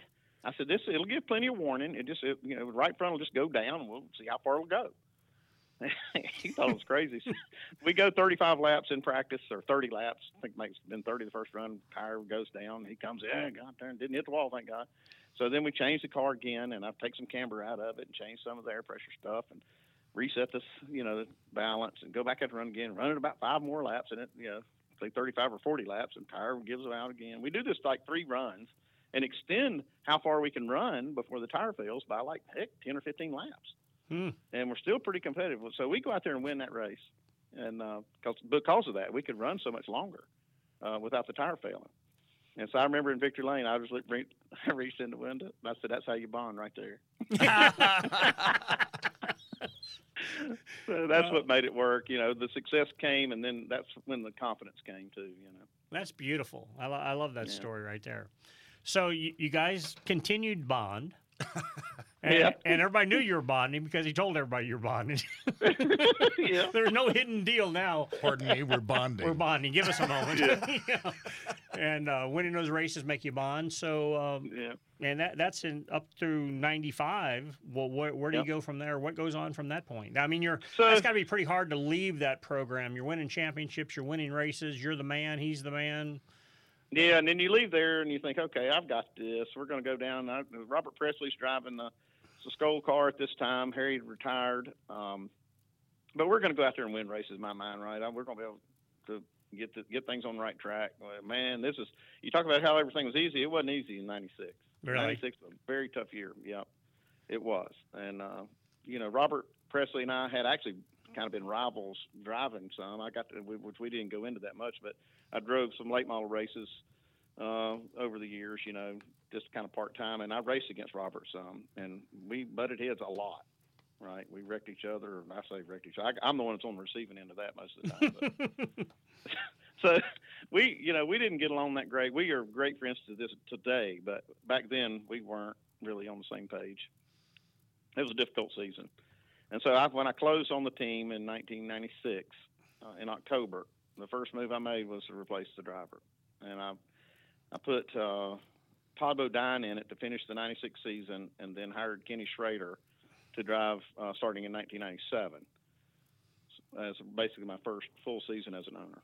I said, "This it'll give plenty of warning. It just it, you know, right front will just go down, and we'll see how far it'll go." he thought it was crazy. So we go 35 laps in practice, or 30 laps. I think it's been 30 the first run. Tire goes down. He comes in. God darn, didn't hit the wall, thank God. So then we change the car again, and I take some camber out of it and change some of the air pressure stuff and reset this, you know, the balance and go back out and run again. Run it about five more laps, and it, you know, say 35 or 40 laps, and tire gives it out again. We do this like three runs and extend how far we can run before the tire fails by like heck 10 or 15 laps Hmm. and we're still pretty competitive. So we go out there and win that race, and uh, cause, because of that, we could run so much longer uh, without the tire failing. And so I remember in Victory Lane, I just looked, I reached in the window. And I said, "That's how you bond, right there." so that's what made it work. You know, the success came, and then that's when the confidence came too. You know. That's beautiful. I, lo- I love that Yeah. story right there. So you, you guys continued bond. And, Yeah. and everybody knew you were bonding because he told everybody you're bonding. yeah. There's no hidden deal now. Pardon me, we're bonding. We're bonding. Give us a moment. Yeah. Yeah. And uh, winning those races make you bond. So um, Yeah. and that that's in up through '95. Well, where, where do Yep. you go from there? What goes on from that point? I mean, you're So- that's got to be pretty hard to leave that program. You're winning championships. You're winning races. You're the man. He's the man. Yeah, and then you leave there and you think, okay, I've got this. We're going to go down. I, Robert Pressley's driving the, the Skoal car at this time. Harry retired, um, but we're going to go out there and win races. My mind, right? We're going to be able to get the, get things on the right track. Man, this is you talk about how everything was easy. It wasn't easy in '96. Really? '96 was a very tough year. Yeah, it was. And uh, you know, Robert Pressley and I had actually kind of been rivals driving some. I got to, which we didn't go into that much, but I drove some late model races uh, over the years. You know, just kind of part time, and I raced against Robert some, and we butted heads a lot. Right, we wrecked each other. I say wrecked each other. I, I'm the one that's on the receiving end of that most of the time. So we, you know, we didn't get along that great. We are great friends to this today, but back then we weren't really on the same page. It was a difficult season, and so I, when I closed on the team in 1996 uh, in October, the first move I made was to replace the driver, and I I put uh, Todd Bodine in it to finish the 96 season, and then hired Kenny Schrader to drive uh, starting in 1997 as basically my first full season as an owner.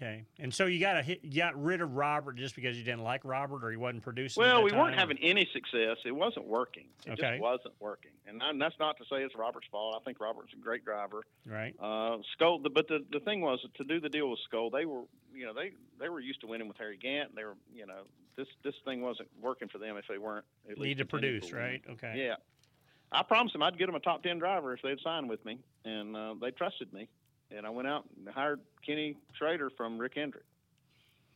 Okay. And so you got to hit, you got rid of Robert just because you didn't like Robert or he wasn't producing. Well, we weren't time? having any success. It wasn't working. It Okay. just wasn't working. And, I, and that's not to say it's Robert's fault. I think Robert's a great driver. right. Uh, Skoal, but the the thing was to do the deal with Skoal. They were, you know, they they were used to winning with Harry Gant. They were, you know, this this thing wasn't working for them if they weren't Need to produce, right? Okay. Yeah. I promised them I'd get them a top ten driver if they'd sign with me, and uh, they trusted me. And I went out and hired Kenny Schrader from Rick Hendrick.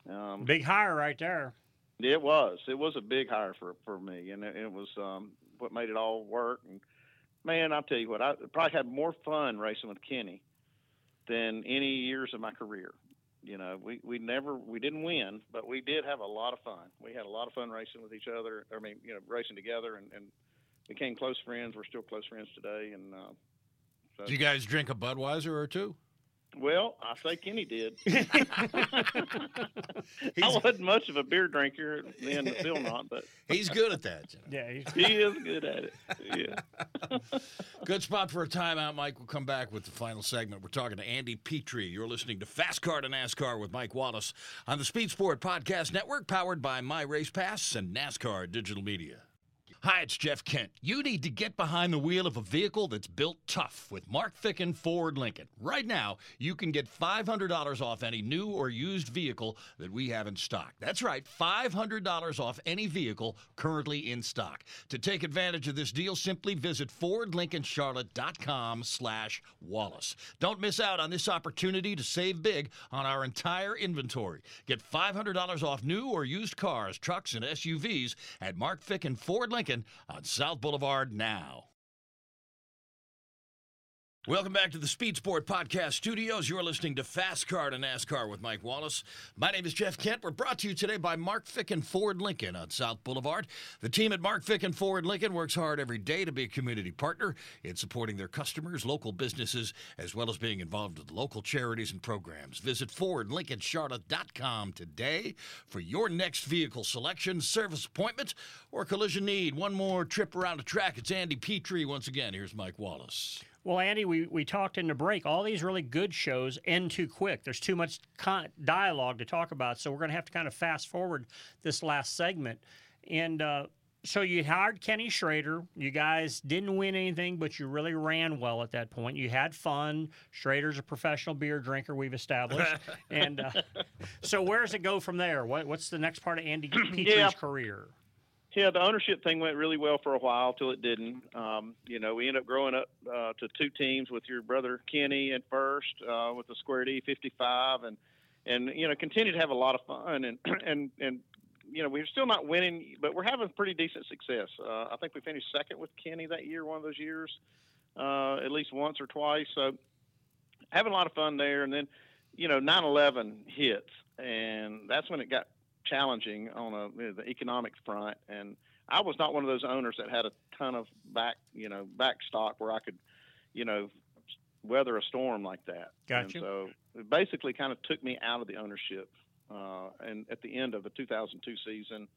Um, Big hire right there. It was. It was a big hire for for me, and it, it was um, what made it all work. And man, I'll tell you what, I probably had more fun racing with Kenny than any years of my career. You know, we, we never we didn't win, but we did have a lot of fun. We had a lot of fun racing with each other. I mean, you know, racing together, and, and became close friends. We're still close friends today. And uh, so, Do you guys drink a Budweiser or two? well, I say Kenny did. I wasn't much of a beer drinker then, still not, but He's good at that. Yeah, he's... he is good at it. Yeah. Good spot for a timeout, Mike. We'll come back with the final segment. We're talking to Andy Petree. You're listening to Fast Car to NASCAR with Mike Wallace on the Speed Sport Podcast Network, powered by My Race Pass and NASCAR Digital Media. Hi, it's Jeff Kent. You need to get behind the wheel of a vehicle that's built tough with Mark Ficken Ford Lincoln. Right now, you can get $500 off any new or used vehicle that we have in stock. That's right, $500 off any vehicle currently in stock. To take advantage of this deal, simply visit FordLincolnCharlotte.com slash Wallace. Don't miss out on this opportunity to save big on our entire inventory. Get $500 off new or used cars, trucks, and SUVs at Mark Ficken Ford Lincoln on South Boulevard now. Welcome back to the Speed Sport Podcast Studios. You're listening to Fast Car to NASCAR with Mike Wallace. My name is Jeff Kent. We're brought to you today by Mark Fick and Ford Lincoln on South Boulevard. The team at Mark Fick and Ford Lincoln works hard every day to be a community partner in supporting their customers, local businesses, as well as being involved with local charities and programs. Visit FordLincolnCharlotte.com today for your next vehicle selection, service appointment, or collision need. One more trip around the track. It's Andy Petree once again. Here's Mike Wallace. Well, Andy, we, we talked in the break. All these really good shows end too quick. There's too much con- dialogue to talk about, so we're going to have to kind of fast forward this last segment. And uh, so you hired Kenny Schrader. You guys didn't win anything, but you really ran well at that point. You had fun. Schrader's a professional beer drinker. We've established. and uh, so where does it go from there? What, what's the next part of Andy Petree's Yeah. career? Yeah, the ownership thing went really well for a while till it didn't. Um, you know, we ended up growing up uh, to two teams with your brother Kenny at first uh, with the Square D 55, and and you know continued to have a lot of fun and and and you know we're still not winning, but we're having pretty decent success. Uh, I think we finished second with Kenny that year, one of those years, uh, at least once or twice. So having a lot of fun there, and then you know 9/11 hits, and that's when it got challenging on a you know, the economic front. And I was not one of those owners that had a ton of back you know back stock where I could you know weather a storm like that. Gotcha. And so it basically kind of took me out of the ownership. Uh, and at the end of the 2002 season,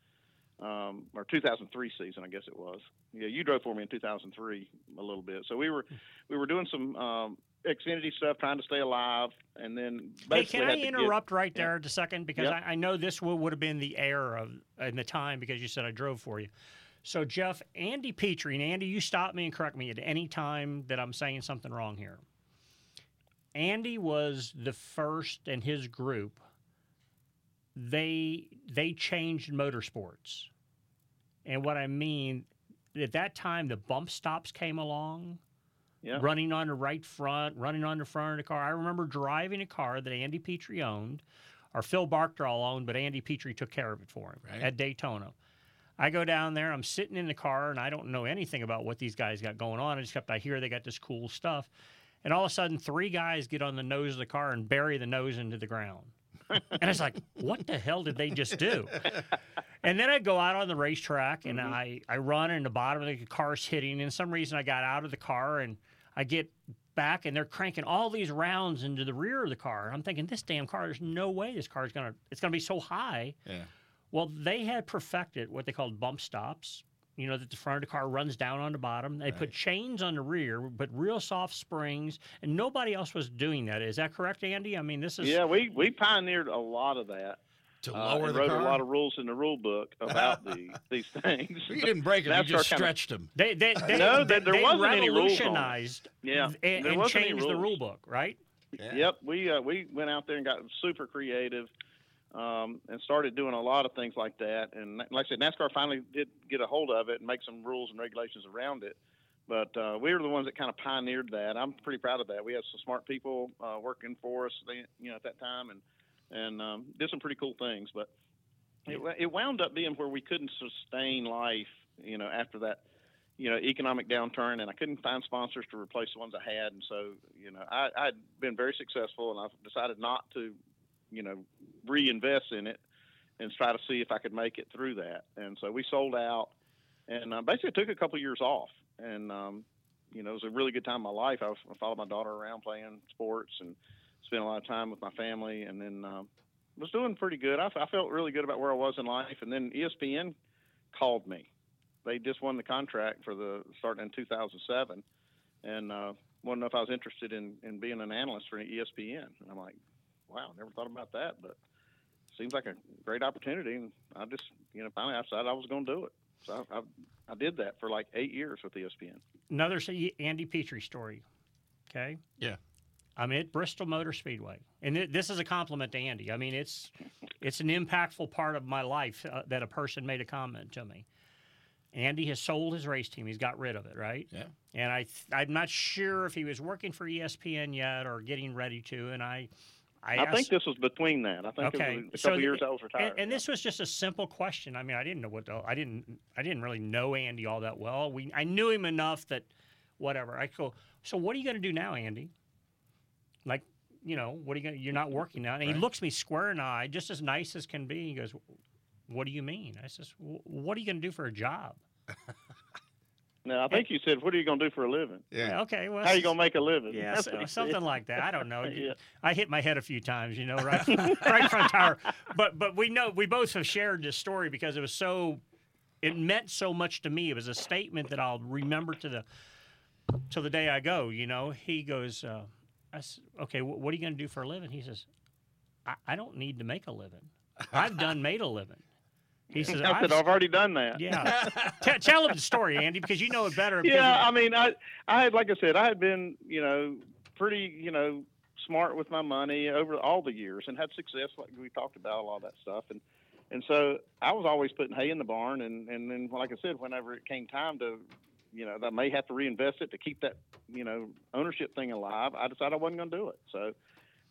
um, or 2003 season, I guess it was. Yeah, you drove for me in 2003 a little bit. So we were we were doing some um, Xfinity stuff, trying to stay alive, and then Hey, can I to get- interrupt right Yeah. there just a second because Yep. I, I know this would, would have been the air of in the time because you said I drove for you. So Jeff, Andy Petree, and Andy, you stop me and correct me at any time that I'm saying something wrong here. Andy was the first in his group. They they changed motorsports, and what I mean at that time, the bump stops came along Yeah. running on the right front, running on the front of the car. I remember driving a car that Andy Petree owned, or Phil Barkdoll owned, but Andy Petree took care of it for him Right. at Daytona. I go down there, I'm sitting in the car, and I don't know anything about what these guys got going on, except I hear they got this cool stuff. And all of a sudden, three guys get on the nose of the car and bury the nose into the ground. And it's like, what the hell did they just do? And then I go out on the racetrack and mm-hmm. I, I run and the bottom of the car's hitting. And some reason I got out of the car and I get back and they're cranking all these rounds into the rear of the car. I'm thinking, this damn car, there's no way this car is gonna it's gonna be so high. Yeah. Well, they had perfected what they called bump stops. You know, that the front of the car runs down on the bottom. They put chains on the rear, but real soft springs, and nobody else was doing that. Is that correct, Andy? I mean, this is Yeah, we we pioneered a lot of that. To uh, lower and the wrote car? a lot of rules in the rule book about the, these things. You didn't break 'em, you NASCAR just kinda- stretched 'em. They they, they no, they, there, there they wasn't any rules on revolutionized Yeah, and, there and wasn't any changed the rule book, right? Yep, we uh, we went out there and got super creative, um, and started doing a lot of things like that. And like I said, NASCAR finally did get a hold of it and make some rules and regulations around it. But uh, we were the ones that kind of pioneered that. I'm pretty proud of that. We had some smart people uh, working for us, they, you know, at that time, and and um, did some pretty cool things. But it, it wound up being where we couldn't sustain life, you know, after that, you know, economic downturn, and I couldn't find sponsors to replace the ones I had, and so you know, I, I'd been very successful, and I've decided not to, you know, reinvest in it and try to see if I could make it through that. And so we sold out, and uh, basically took a couple of years off, and um, you know, it was a really good time in my life. I, was, I followed my daughter around playing sports and spent a lot of time with my family, and then um, was doing pretty good. I, I felt really good about where I was in life, and then ESPN called me. They just won the contract for the starting in 2007, and uh, wanted to know if I was interested in, in being an analyst for ESPN. And I'm like, wow, never thought about that, but seems like a great opportunity. And I just, you know, finally I decided I was going to do it. So I, I, I did that for like eight years with ESPN. Another Andy Petree story. Okay. Yeah. I'm at Bristol Motor Speedway, and it, this is a compliment to Andy. I mean, it's it's an impactful part of my life uh, that a person made a comment to me. Andy has sold his race team; he's got rid of it, right? Yeah. And I I'm not sure if he was working for ESPN yet or getting ready to. And I I, I think this was between that. I think okay. it was a couple so years I was retired. And, and, this was just a simple question. I mean, I didn't know what the, I didn't I didn't really know Andy all that well. We I knew him enough that whatever. I go. So what are you going to do now, Andy? Like, you know, what are you going? to You're not working now. And right. he looks me square in the eye, just as nice as can be. He goes, "What do you mean?" I says, "What are you going to do for a job?" No, I think you said, "What are you going to do for a living?" Yeah. Okay. Well, how are you going to make a living? Yeah, so, something like that. I don't know. yeah. I hit my head a few times, you know, right, right front tire. But but we know we both have shared this story because it was so, it meant so much to me. It was a statement that I'll remember to the, to the day I go. You know, he goes, uh, I said, "Okay, what are you going to do for a living?" He says, I, "I don't need to make a living. I've done made a living." He says, I said, I've already done that. Yeah. T- tell him the story, Andy, because you know it better. Yeah, I mean, I, I had, like I said, I had been, you know, pretty, you know, smart with my money over all the years and had success, like we talked about, a lot of that stuff. And, and so I was always putting hay in the barn. And, and then, like I said, whenever it came time to, you know, I may have to reinvest it to keep that, you know, ownership thing alive, I decided I wasn't going to do it. So,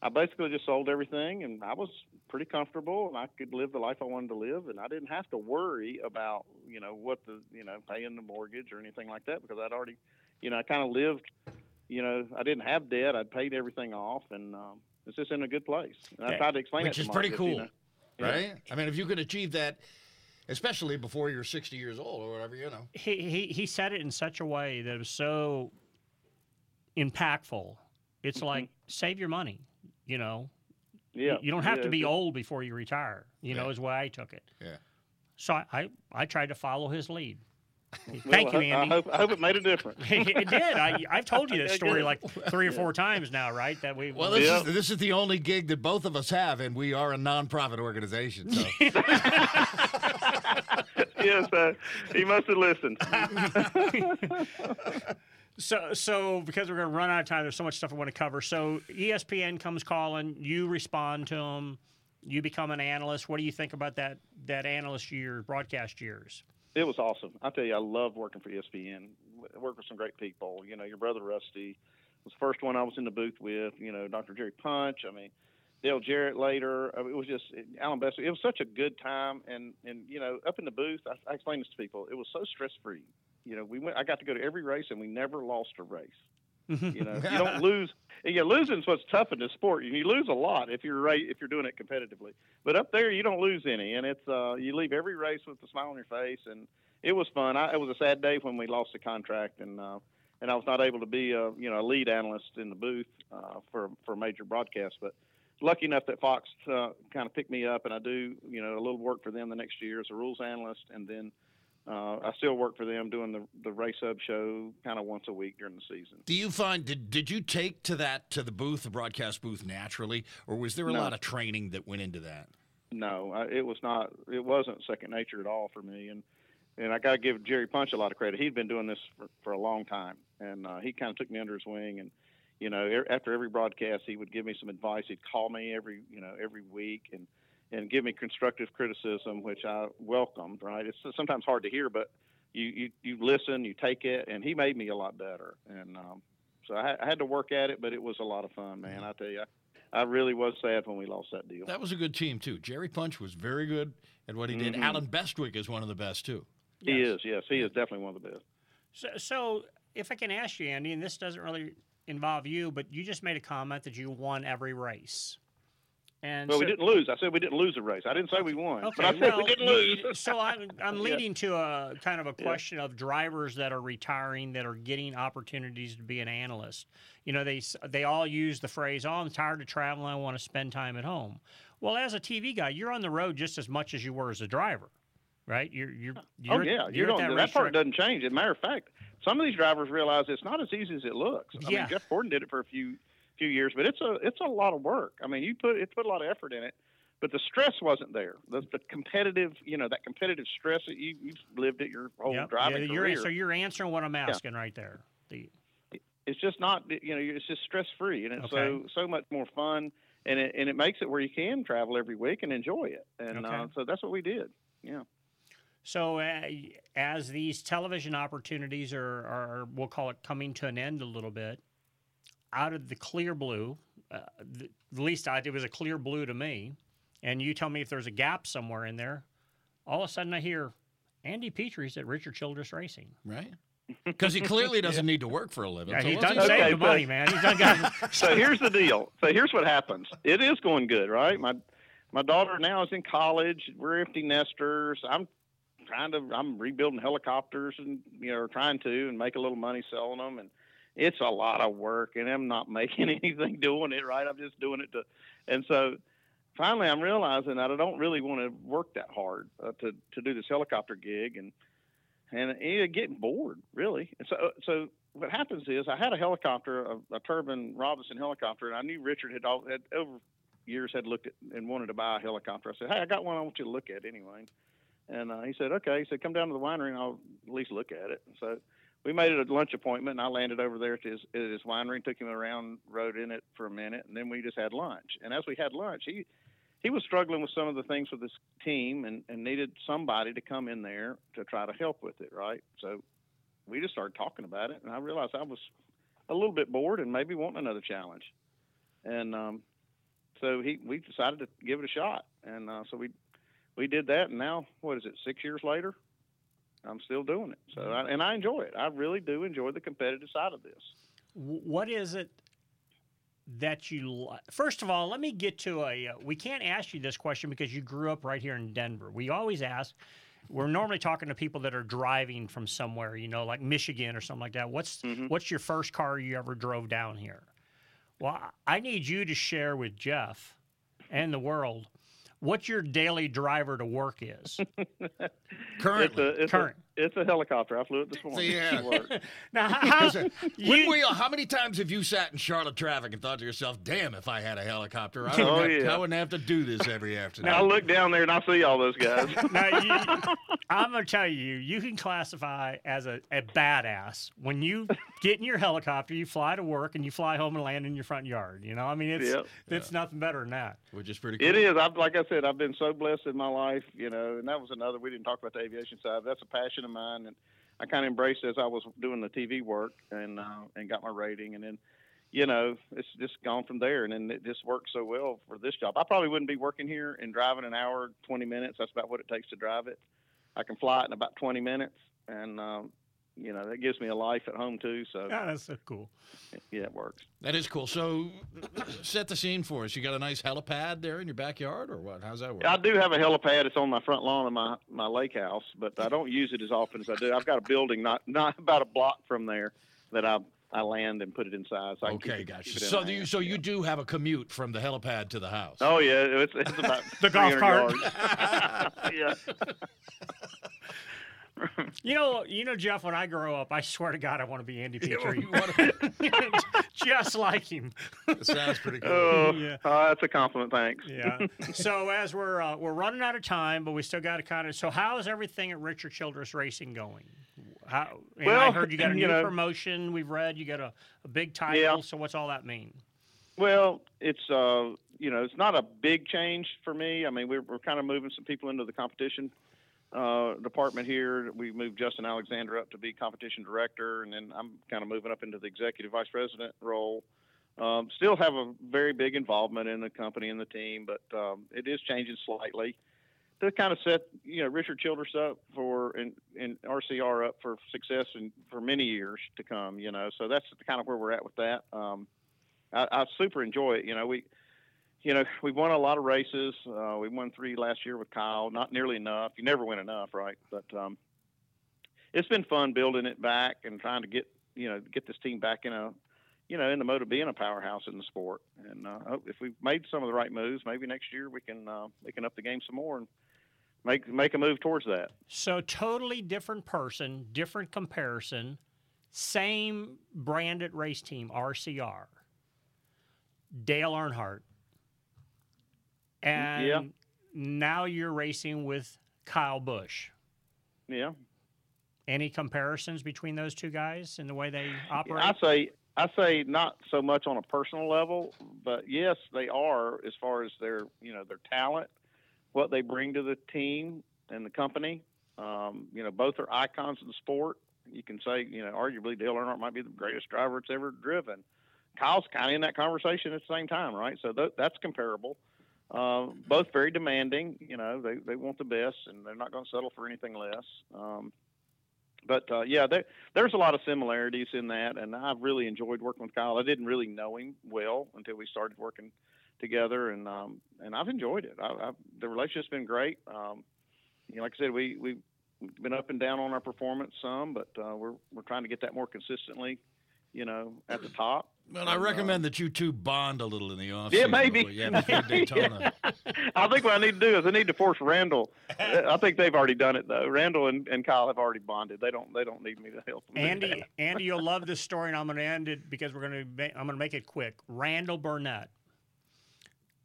I basically just sold everything, and I was pretty comfortable, and I could live the life I wanted to live, and I didn't have to worry about you know what the you know paying the mortgage or anything like that because I'd already, you know, I kind of lived, you know, I didn't have debt, I'd paid everything off, and um, it's just in a good place. And I tried to explain it. which it, is to pretty Marcus, cool, you know. right? I mean, if you can achieve that. Especially before you're 60 years old or whatever, you know. He, he, he said it in such a way that it was so impactful. It's Mm-hmm. like, save your money, you know, Yeah, you don't have yeah, to be it's- old before you retire. You know, is why I took it. Yeah. So I, I, I tried to follow his lead. Well, Thank you, Andy. I hope, I hope it made a difference. it did. I, I've told you this story like three or four times now, right? That we. Well, this, is, this is the only gig that both of us have, and we are a nonprofit organization. So. yes, uh, he must have listened. So, so because we're going to run out of time, there's so much stuff I want to cover. So, ESPN comes calling, you respond to them, you become an analyst. What do you think about that that analyst year, broadcast years? It was awesome. I tell you, I love working for ESPN. I Work with some great people. You know, your brother Rusty was the first one I was in the booth with. You know, Dr. Jerry Punch. I mean, Dale Jarrett later. It was just Allen Bester. It was such a good time, and and you know, up in the booth, I, I explained this to people. It was so stress free. You know, we went. I got to go to every race, and we never lost a race. You know, you don't lose. Yeah, losing's what's tough in this sport. You lose a lot if you're right if you're doing it competitively. But up there, you don't lose any, and it's uh, you leave every race with a smile on your face, and it was fun. I, it was a sad day when we lost the contract, and uh, and I was not able to be a you know a lead analyst in the booth uh, for for a major broadcast, but. Lucky enough that Fox uh, kind of picked me up, and I do, you know, a little work for them the next year as a rules analyst, and then uh, I still work for them doing the the race hub show kind of once a week during the season. Do you find did did you take to that to the booth, the broadcast booth, naturally, or was there a No. lot of training that went into that? No, I, it was not. It wasn't second nature at all for me, and and I got to give Jerry Punch a lot of credit. He'd been doing this for, for a long time, and uh, he kind of took me under his wing. And you know, er, after every broadcast, he would give me some advice. He'd call me every you know every week and and give me constructive criticism, which I welcomed. Right? It's sometimes hard to hear, but you you, you listen, you take it, and he made me a lot better. And um, so I, I had to work at it, but it was a lot of fun, man. I tell you. I really was sad when we lost that deal. That was a good team too. Jerry Punch was very good at what he did. Mhm. Allen Bestwick is one of the best too. He is, yes, he is definitely one of the best. So, so if I can ask you, Andy, and this doesn't really involve you, but you just made a comment that you won every race. And well, so, we didn't lose. I said we didn't lose a race. I didn't say we won. Okay, but I said well, we didn't lose. so I'm, I'm Yeah. leading to a kind of a Yeah. question of drivers that are retiring that are getting opportunities to be an analyst. You know, they they all use the phrase, "Oh, I'm tired of traveling. I want to spend time at home." Well, as a TV guy, you're on the road just as much as you were as a driver, right? You're you're, oh, you're oh yeah, you you're don't. That, racetrack- part doesn't change. As a matter of fact, some of these drivers realize it's not as easy as it looks. I Yeah. mean, Jeff Gordon did it for a few few years, but it's a it's a lot of work. I mean, you put it put a lot of effort in it, but the stress wasn't there. The, the competitive, you know, that competitive stress that you you've lived it your whole Yep. driving yeah, you're, career. So you're answering what I'm asking right there. The it's just not you know it's just stress free and it's so Okay. so much more fun and it and it makes it where you can travel every week and enjoy it and uh, so that's what we did yeah So, uh, as these television opportunities are, are, we'll call it coming to an end a little bit, out of the clear blue, uh, the, the least I, it was a clear blue to me, and you tell me if there's a gap somewhere in there, all of a sudden I hear Andy Petree's at Richard Childress Racing. Right. Because he clearly doesn't need to work for a living. Yeah, so he's what's done he saved doing? the money, man. He's done got. so here's the deal so here's what happens it is going good right my my daughter now is in college we're empty nesters i'm trying to i'm rebuilding helicopters and you know trying to and make a little money selling them and it's a lot of work and i'm not making anything doing it right i'm just doing it to and so finally i'm realizing that i don't really want to work that hard uh, to to do this helicopter gig and and you getting bored really and so so what happens is I had a helicopter, a, a turbine Robinson helicopter, and I knew Richard had, all, had over years had looked at and wanted to buy a helicopter. I said, "Hey, I got one. I want you to look at anyway." And uh, he said, "Okay." He said, "Come down to the winery, and I'll at least look at it." So we made it a lunch appointment, and I landed over there at his, at his winery, and took him around, rode in it for a minute, and then we just had lunch. And as we had lunch, he he was struggling with some of the things with his team, and, and needed somebody to come in there to try to help with it, right? So we just started talking about it, and I realized I was a little bit bored and maybe wanting another challenge. And um, so he we decided to give it a shot, and uh, so we we did that, and now what is it? Six years later, I'm still doing it. So I, and I enjoy it. I really do enjoy the competitive side of this. What is it that you li- first of all let me get to a uh, we can't ask you this question because you grew up right here in denver we always ask we're normally talking to people that are driving from somewhere you know like michigan or something like that what's what's your first car you ever drove down here well i need you to share with jeff and the world what your daily driver to work is It's a, it's Current. A, it's a helicopter. I flew it this morning. Yeah. to work. now how, When we, how many times have you sat in Charlotte traffic and thought to yourself, "Damn, if I had a helicopter, I wouldn't, Oh, have, yeah. I wouldn't have to do this every afternoon." I look down there and I see all those guys. now, you, I'm going to tell you, you can classify as a, a badass when you get in your helicopter, you fly to work, and you fly home and land in your front yard. You know, I mean, it's Yep. it's nothing better than that. Which is pretty. It is. I've, like I said, I've been so blessed in my life, you know, and that was another. We didn't talk about the aviation side. That's a passion of mine, and I kind of embraced it as I was doing the TV work and uh, and got my rating, and then, you know, it's just gone from there, and then it just worked so well for this job. I probably wouldn't be working here and driving an hour, twenty minutes. That's about what it takes to drive it. I can fly it in about twenty minutes, and um, you know that gives me a life at home too. So Yeah, that's so cool. yeah, it works. That is cool. So, set the scene for us. You got a nice helipad there in your backyard, or what? How's that work? I do have a helipad. It's on my front lawn of my, my lake house, but I don't use it as often as I do. I've got a building not not about a block from there that I I land and put it inside. So I Okay, it- gotcha. it So, my do you, hand. so you do have a commute from the helipad to the house. Oh yeah, it's, it's about The golf 300 cart. yeah. You know, you know, Jeff. When I grow up, I swear to God, I want to be Andy Yeah, Petree, you wanna- just like him. That sounds pretty cool. Oh, Yeah. oh, that's a compliment. Thanks. Yeah. so as we're uh, we're running out of time, but we still got to kind of. So how is everything at Richard Childress Racing going? How? And I heard you got a new you know- promotion. We've read you got a, a big title. Yeah. So what's all that mean? Well, it's uh, you know, it's not a big change for me. I mean, we're we're kind of moving some people into the competition uh, department here. We moved Justin Alexander up to be competition director, and then I'm kind of moving up into the executive vice president role. Um, still have a very big involvement in the company and the team, but um, it is changing slightly to kind of set you know Richard Childress up for and, and RCR up for success and for many years to come. You know, so that's kind of where we're at with that. Um, I, I super enjoy it. You know, we you know we've won a lot of races. Uh, we won three last year with Kyle. Not nearly enough. You never win enough, right? But um, it's been fun building it back and trying to get you know get this team back in a you know in the mode of being a powerhouse in the sport. And uh, if we've made some of the right moves, maybe next year we can uh, we can up the game some more and make make a move towards that. So totally different person, different comparison, same branded race team, RCR. Dale Earnhardt. And Yeah. now you're racing with Kyle Busch. Yeah. Any comparisons between those two guys in the way they operate? I say I say not so much on a personal level, but yes, they are as far as their you know their talent, what they bring to the team and the company. Um, you know, both are icons of the sport. You can say you know arguably Dale Earnhardt might be the greatest driver it's ever driven. Kyle's kind of in that conversation at the same time, right? So th- that's comparable. Uh, both very demanding. You know, they they want the best, and they're not going to settle for anything less. Um, but uh, yeah, there, there's a lot of similarities in that, and I've really enjoyed working with Kyle. I didn't really know him well until we started working together, and um, and I've enjoyed it. I, I've, the relationship's been great. Um, you know, like I said, we we've been up and down on our performance some, but uh, we're we're trying to get that more consistently. You know, at the top. Well, I uh, recommend that you two bond a little in the off. Yeah, maybe. Yeah, Daytona. I think what I need to do is I need to force Randall. I think they've already done it though. Randall and, and Kyle have already bonded. They don't they don't need me to help them. do Andy. Andy, you'll love this story, and I'm going to end it because we're going to. I'm going to make it quick. Randall Burnett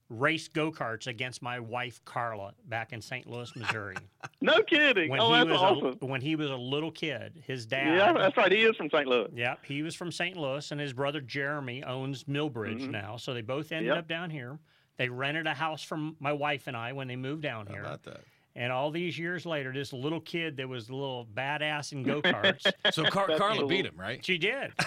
raced go karts against my wife Carla back in St. Louis, Missouri. No kidding. When oh, he that's was awesome. a, when he was a little kid, his dad. Yeah, that's right. He is from St. Louis. Yep, he was from St. Louis, and his brother Jeremy owns Millbridge Mhm. now. So they both ended Yep. up down here. They rented a house from my wife and I when they moved down here. about that? And all these years later, this little kid that was a little badass in go karts. So Car- Carla beat him, right? She did.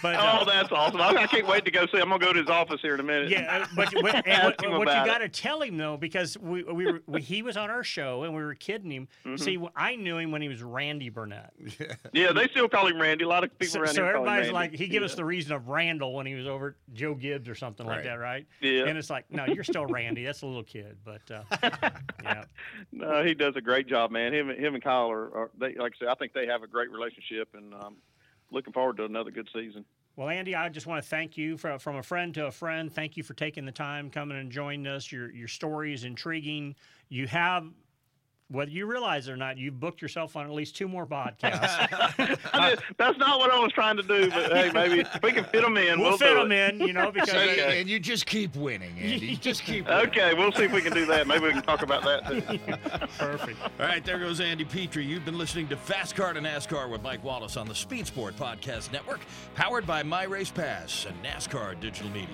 But, uh, oh, that's awesome. I, I can't wait to go see. I'm gonna go to his office here in a minute. Yeah, uh, but, but and Ask what, him what you got to tell him though, because we, we were we, he was on our show and we were kidding him. Mhm. See, I knew him when he was Randy Burnett. Yeah, yeah they still call him Randy. A lot of people So, around so here call him everybody's Randy. like, he gave us the reason of Randall when he was over Joe Gibbs or something like that, right? Yeah. And it's like, no, you're still Randy. That's a little kid, but uh, yeah. No, he does a great job, man. Him, him and Kyle are, are they like I said. I think they have a great relationship, and um, looking forward to another good season. Well, Andy, I just want to thank you for, from a friend to a friend. Thank you for taking the time, coming and joining us. Your your story is intriguing. You have, whether you realize it or not, you've booked yourself on at least two more podcasts. I mean, that's not what I was trying to do, but hey, maybe if we can fit them in, We'll we'll, fit them it. in, you know, because- okay. And you just keep winning, Andy. Just keep. okay, we'll see if we can do that. Maybe we can talk about that too. Perfect. All right, there goes Andy Petree. You've been listening to Fast Car to NASCAR with Mike Wallace on the Speed Sport Podcast Network, powered by My Race Pass and NASCAR Digital Media.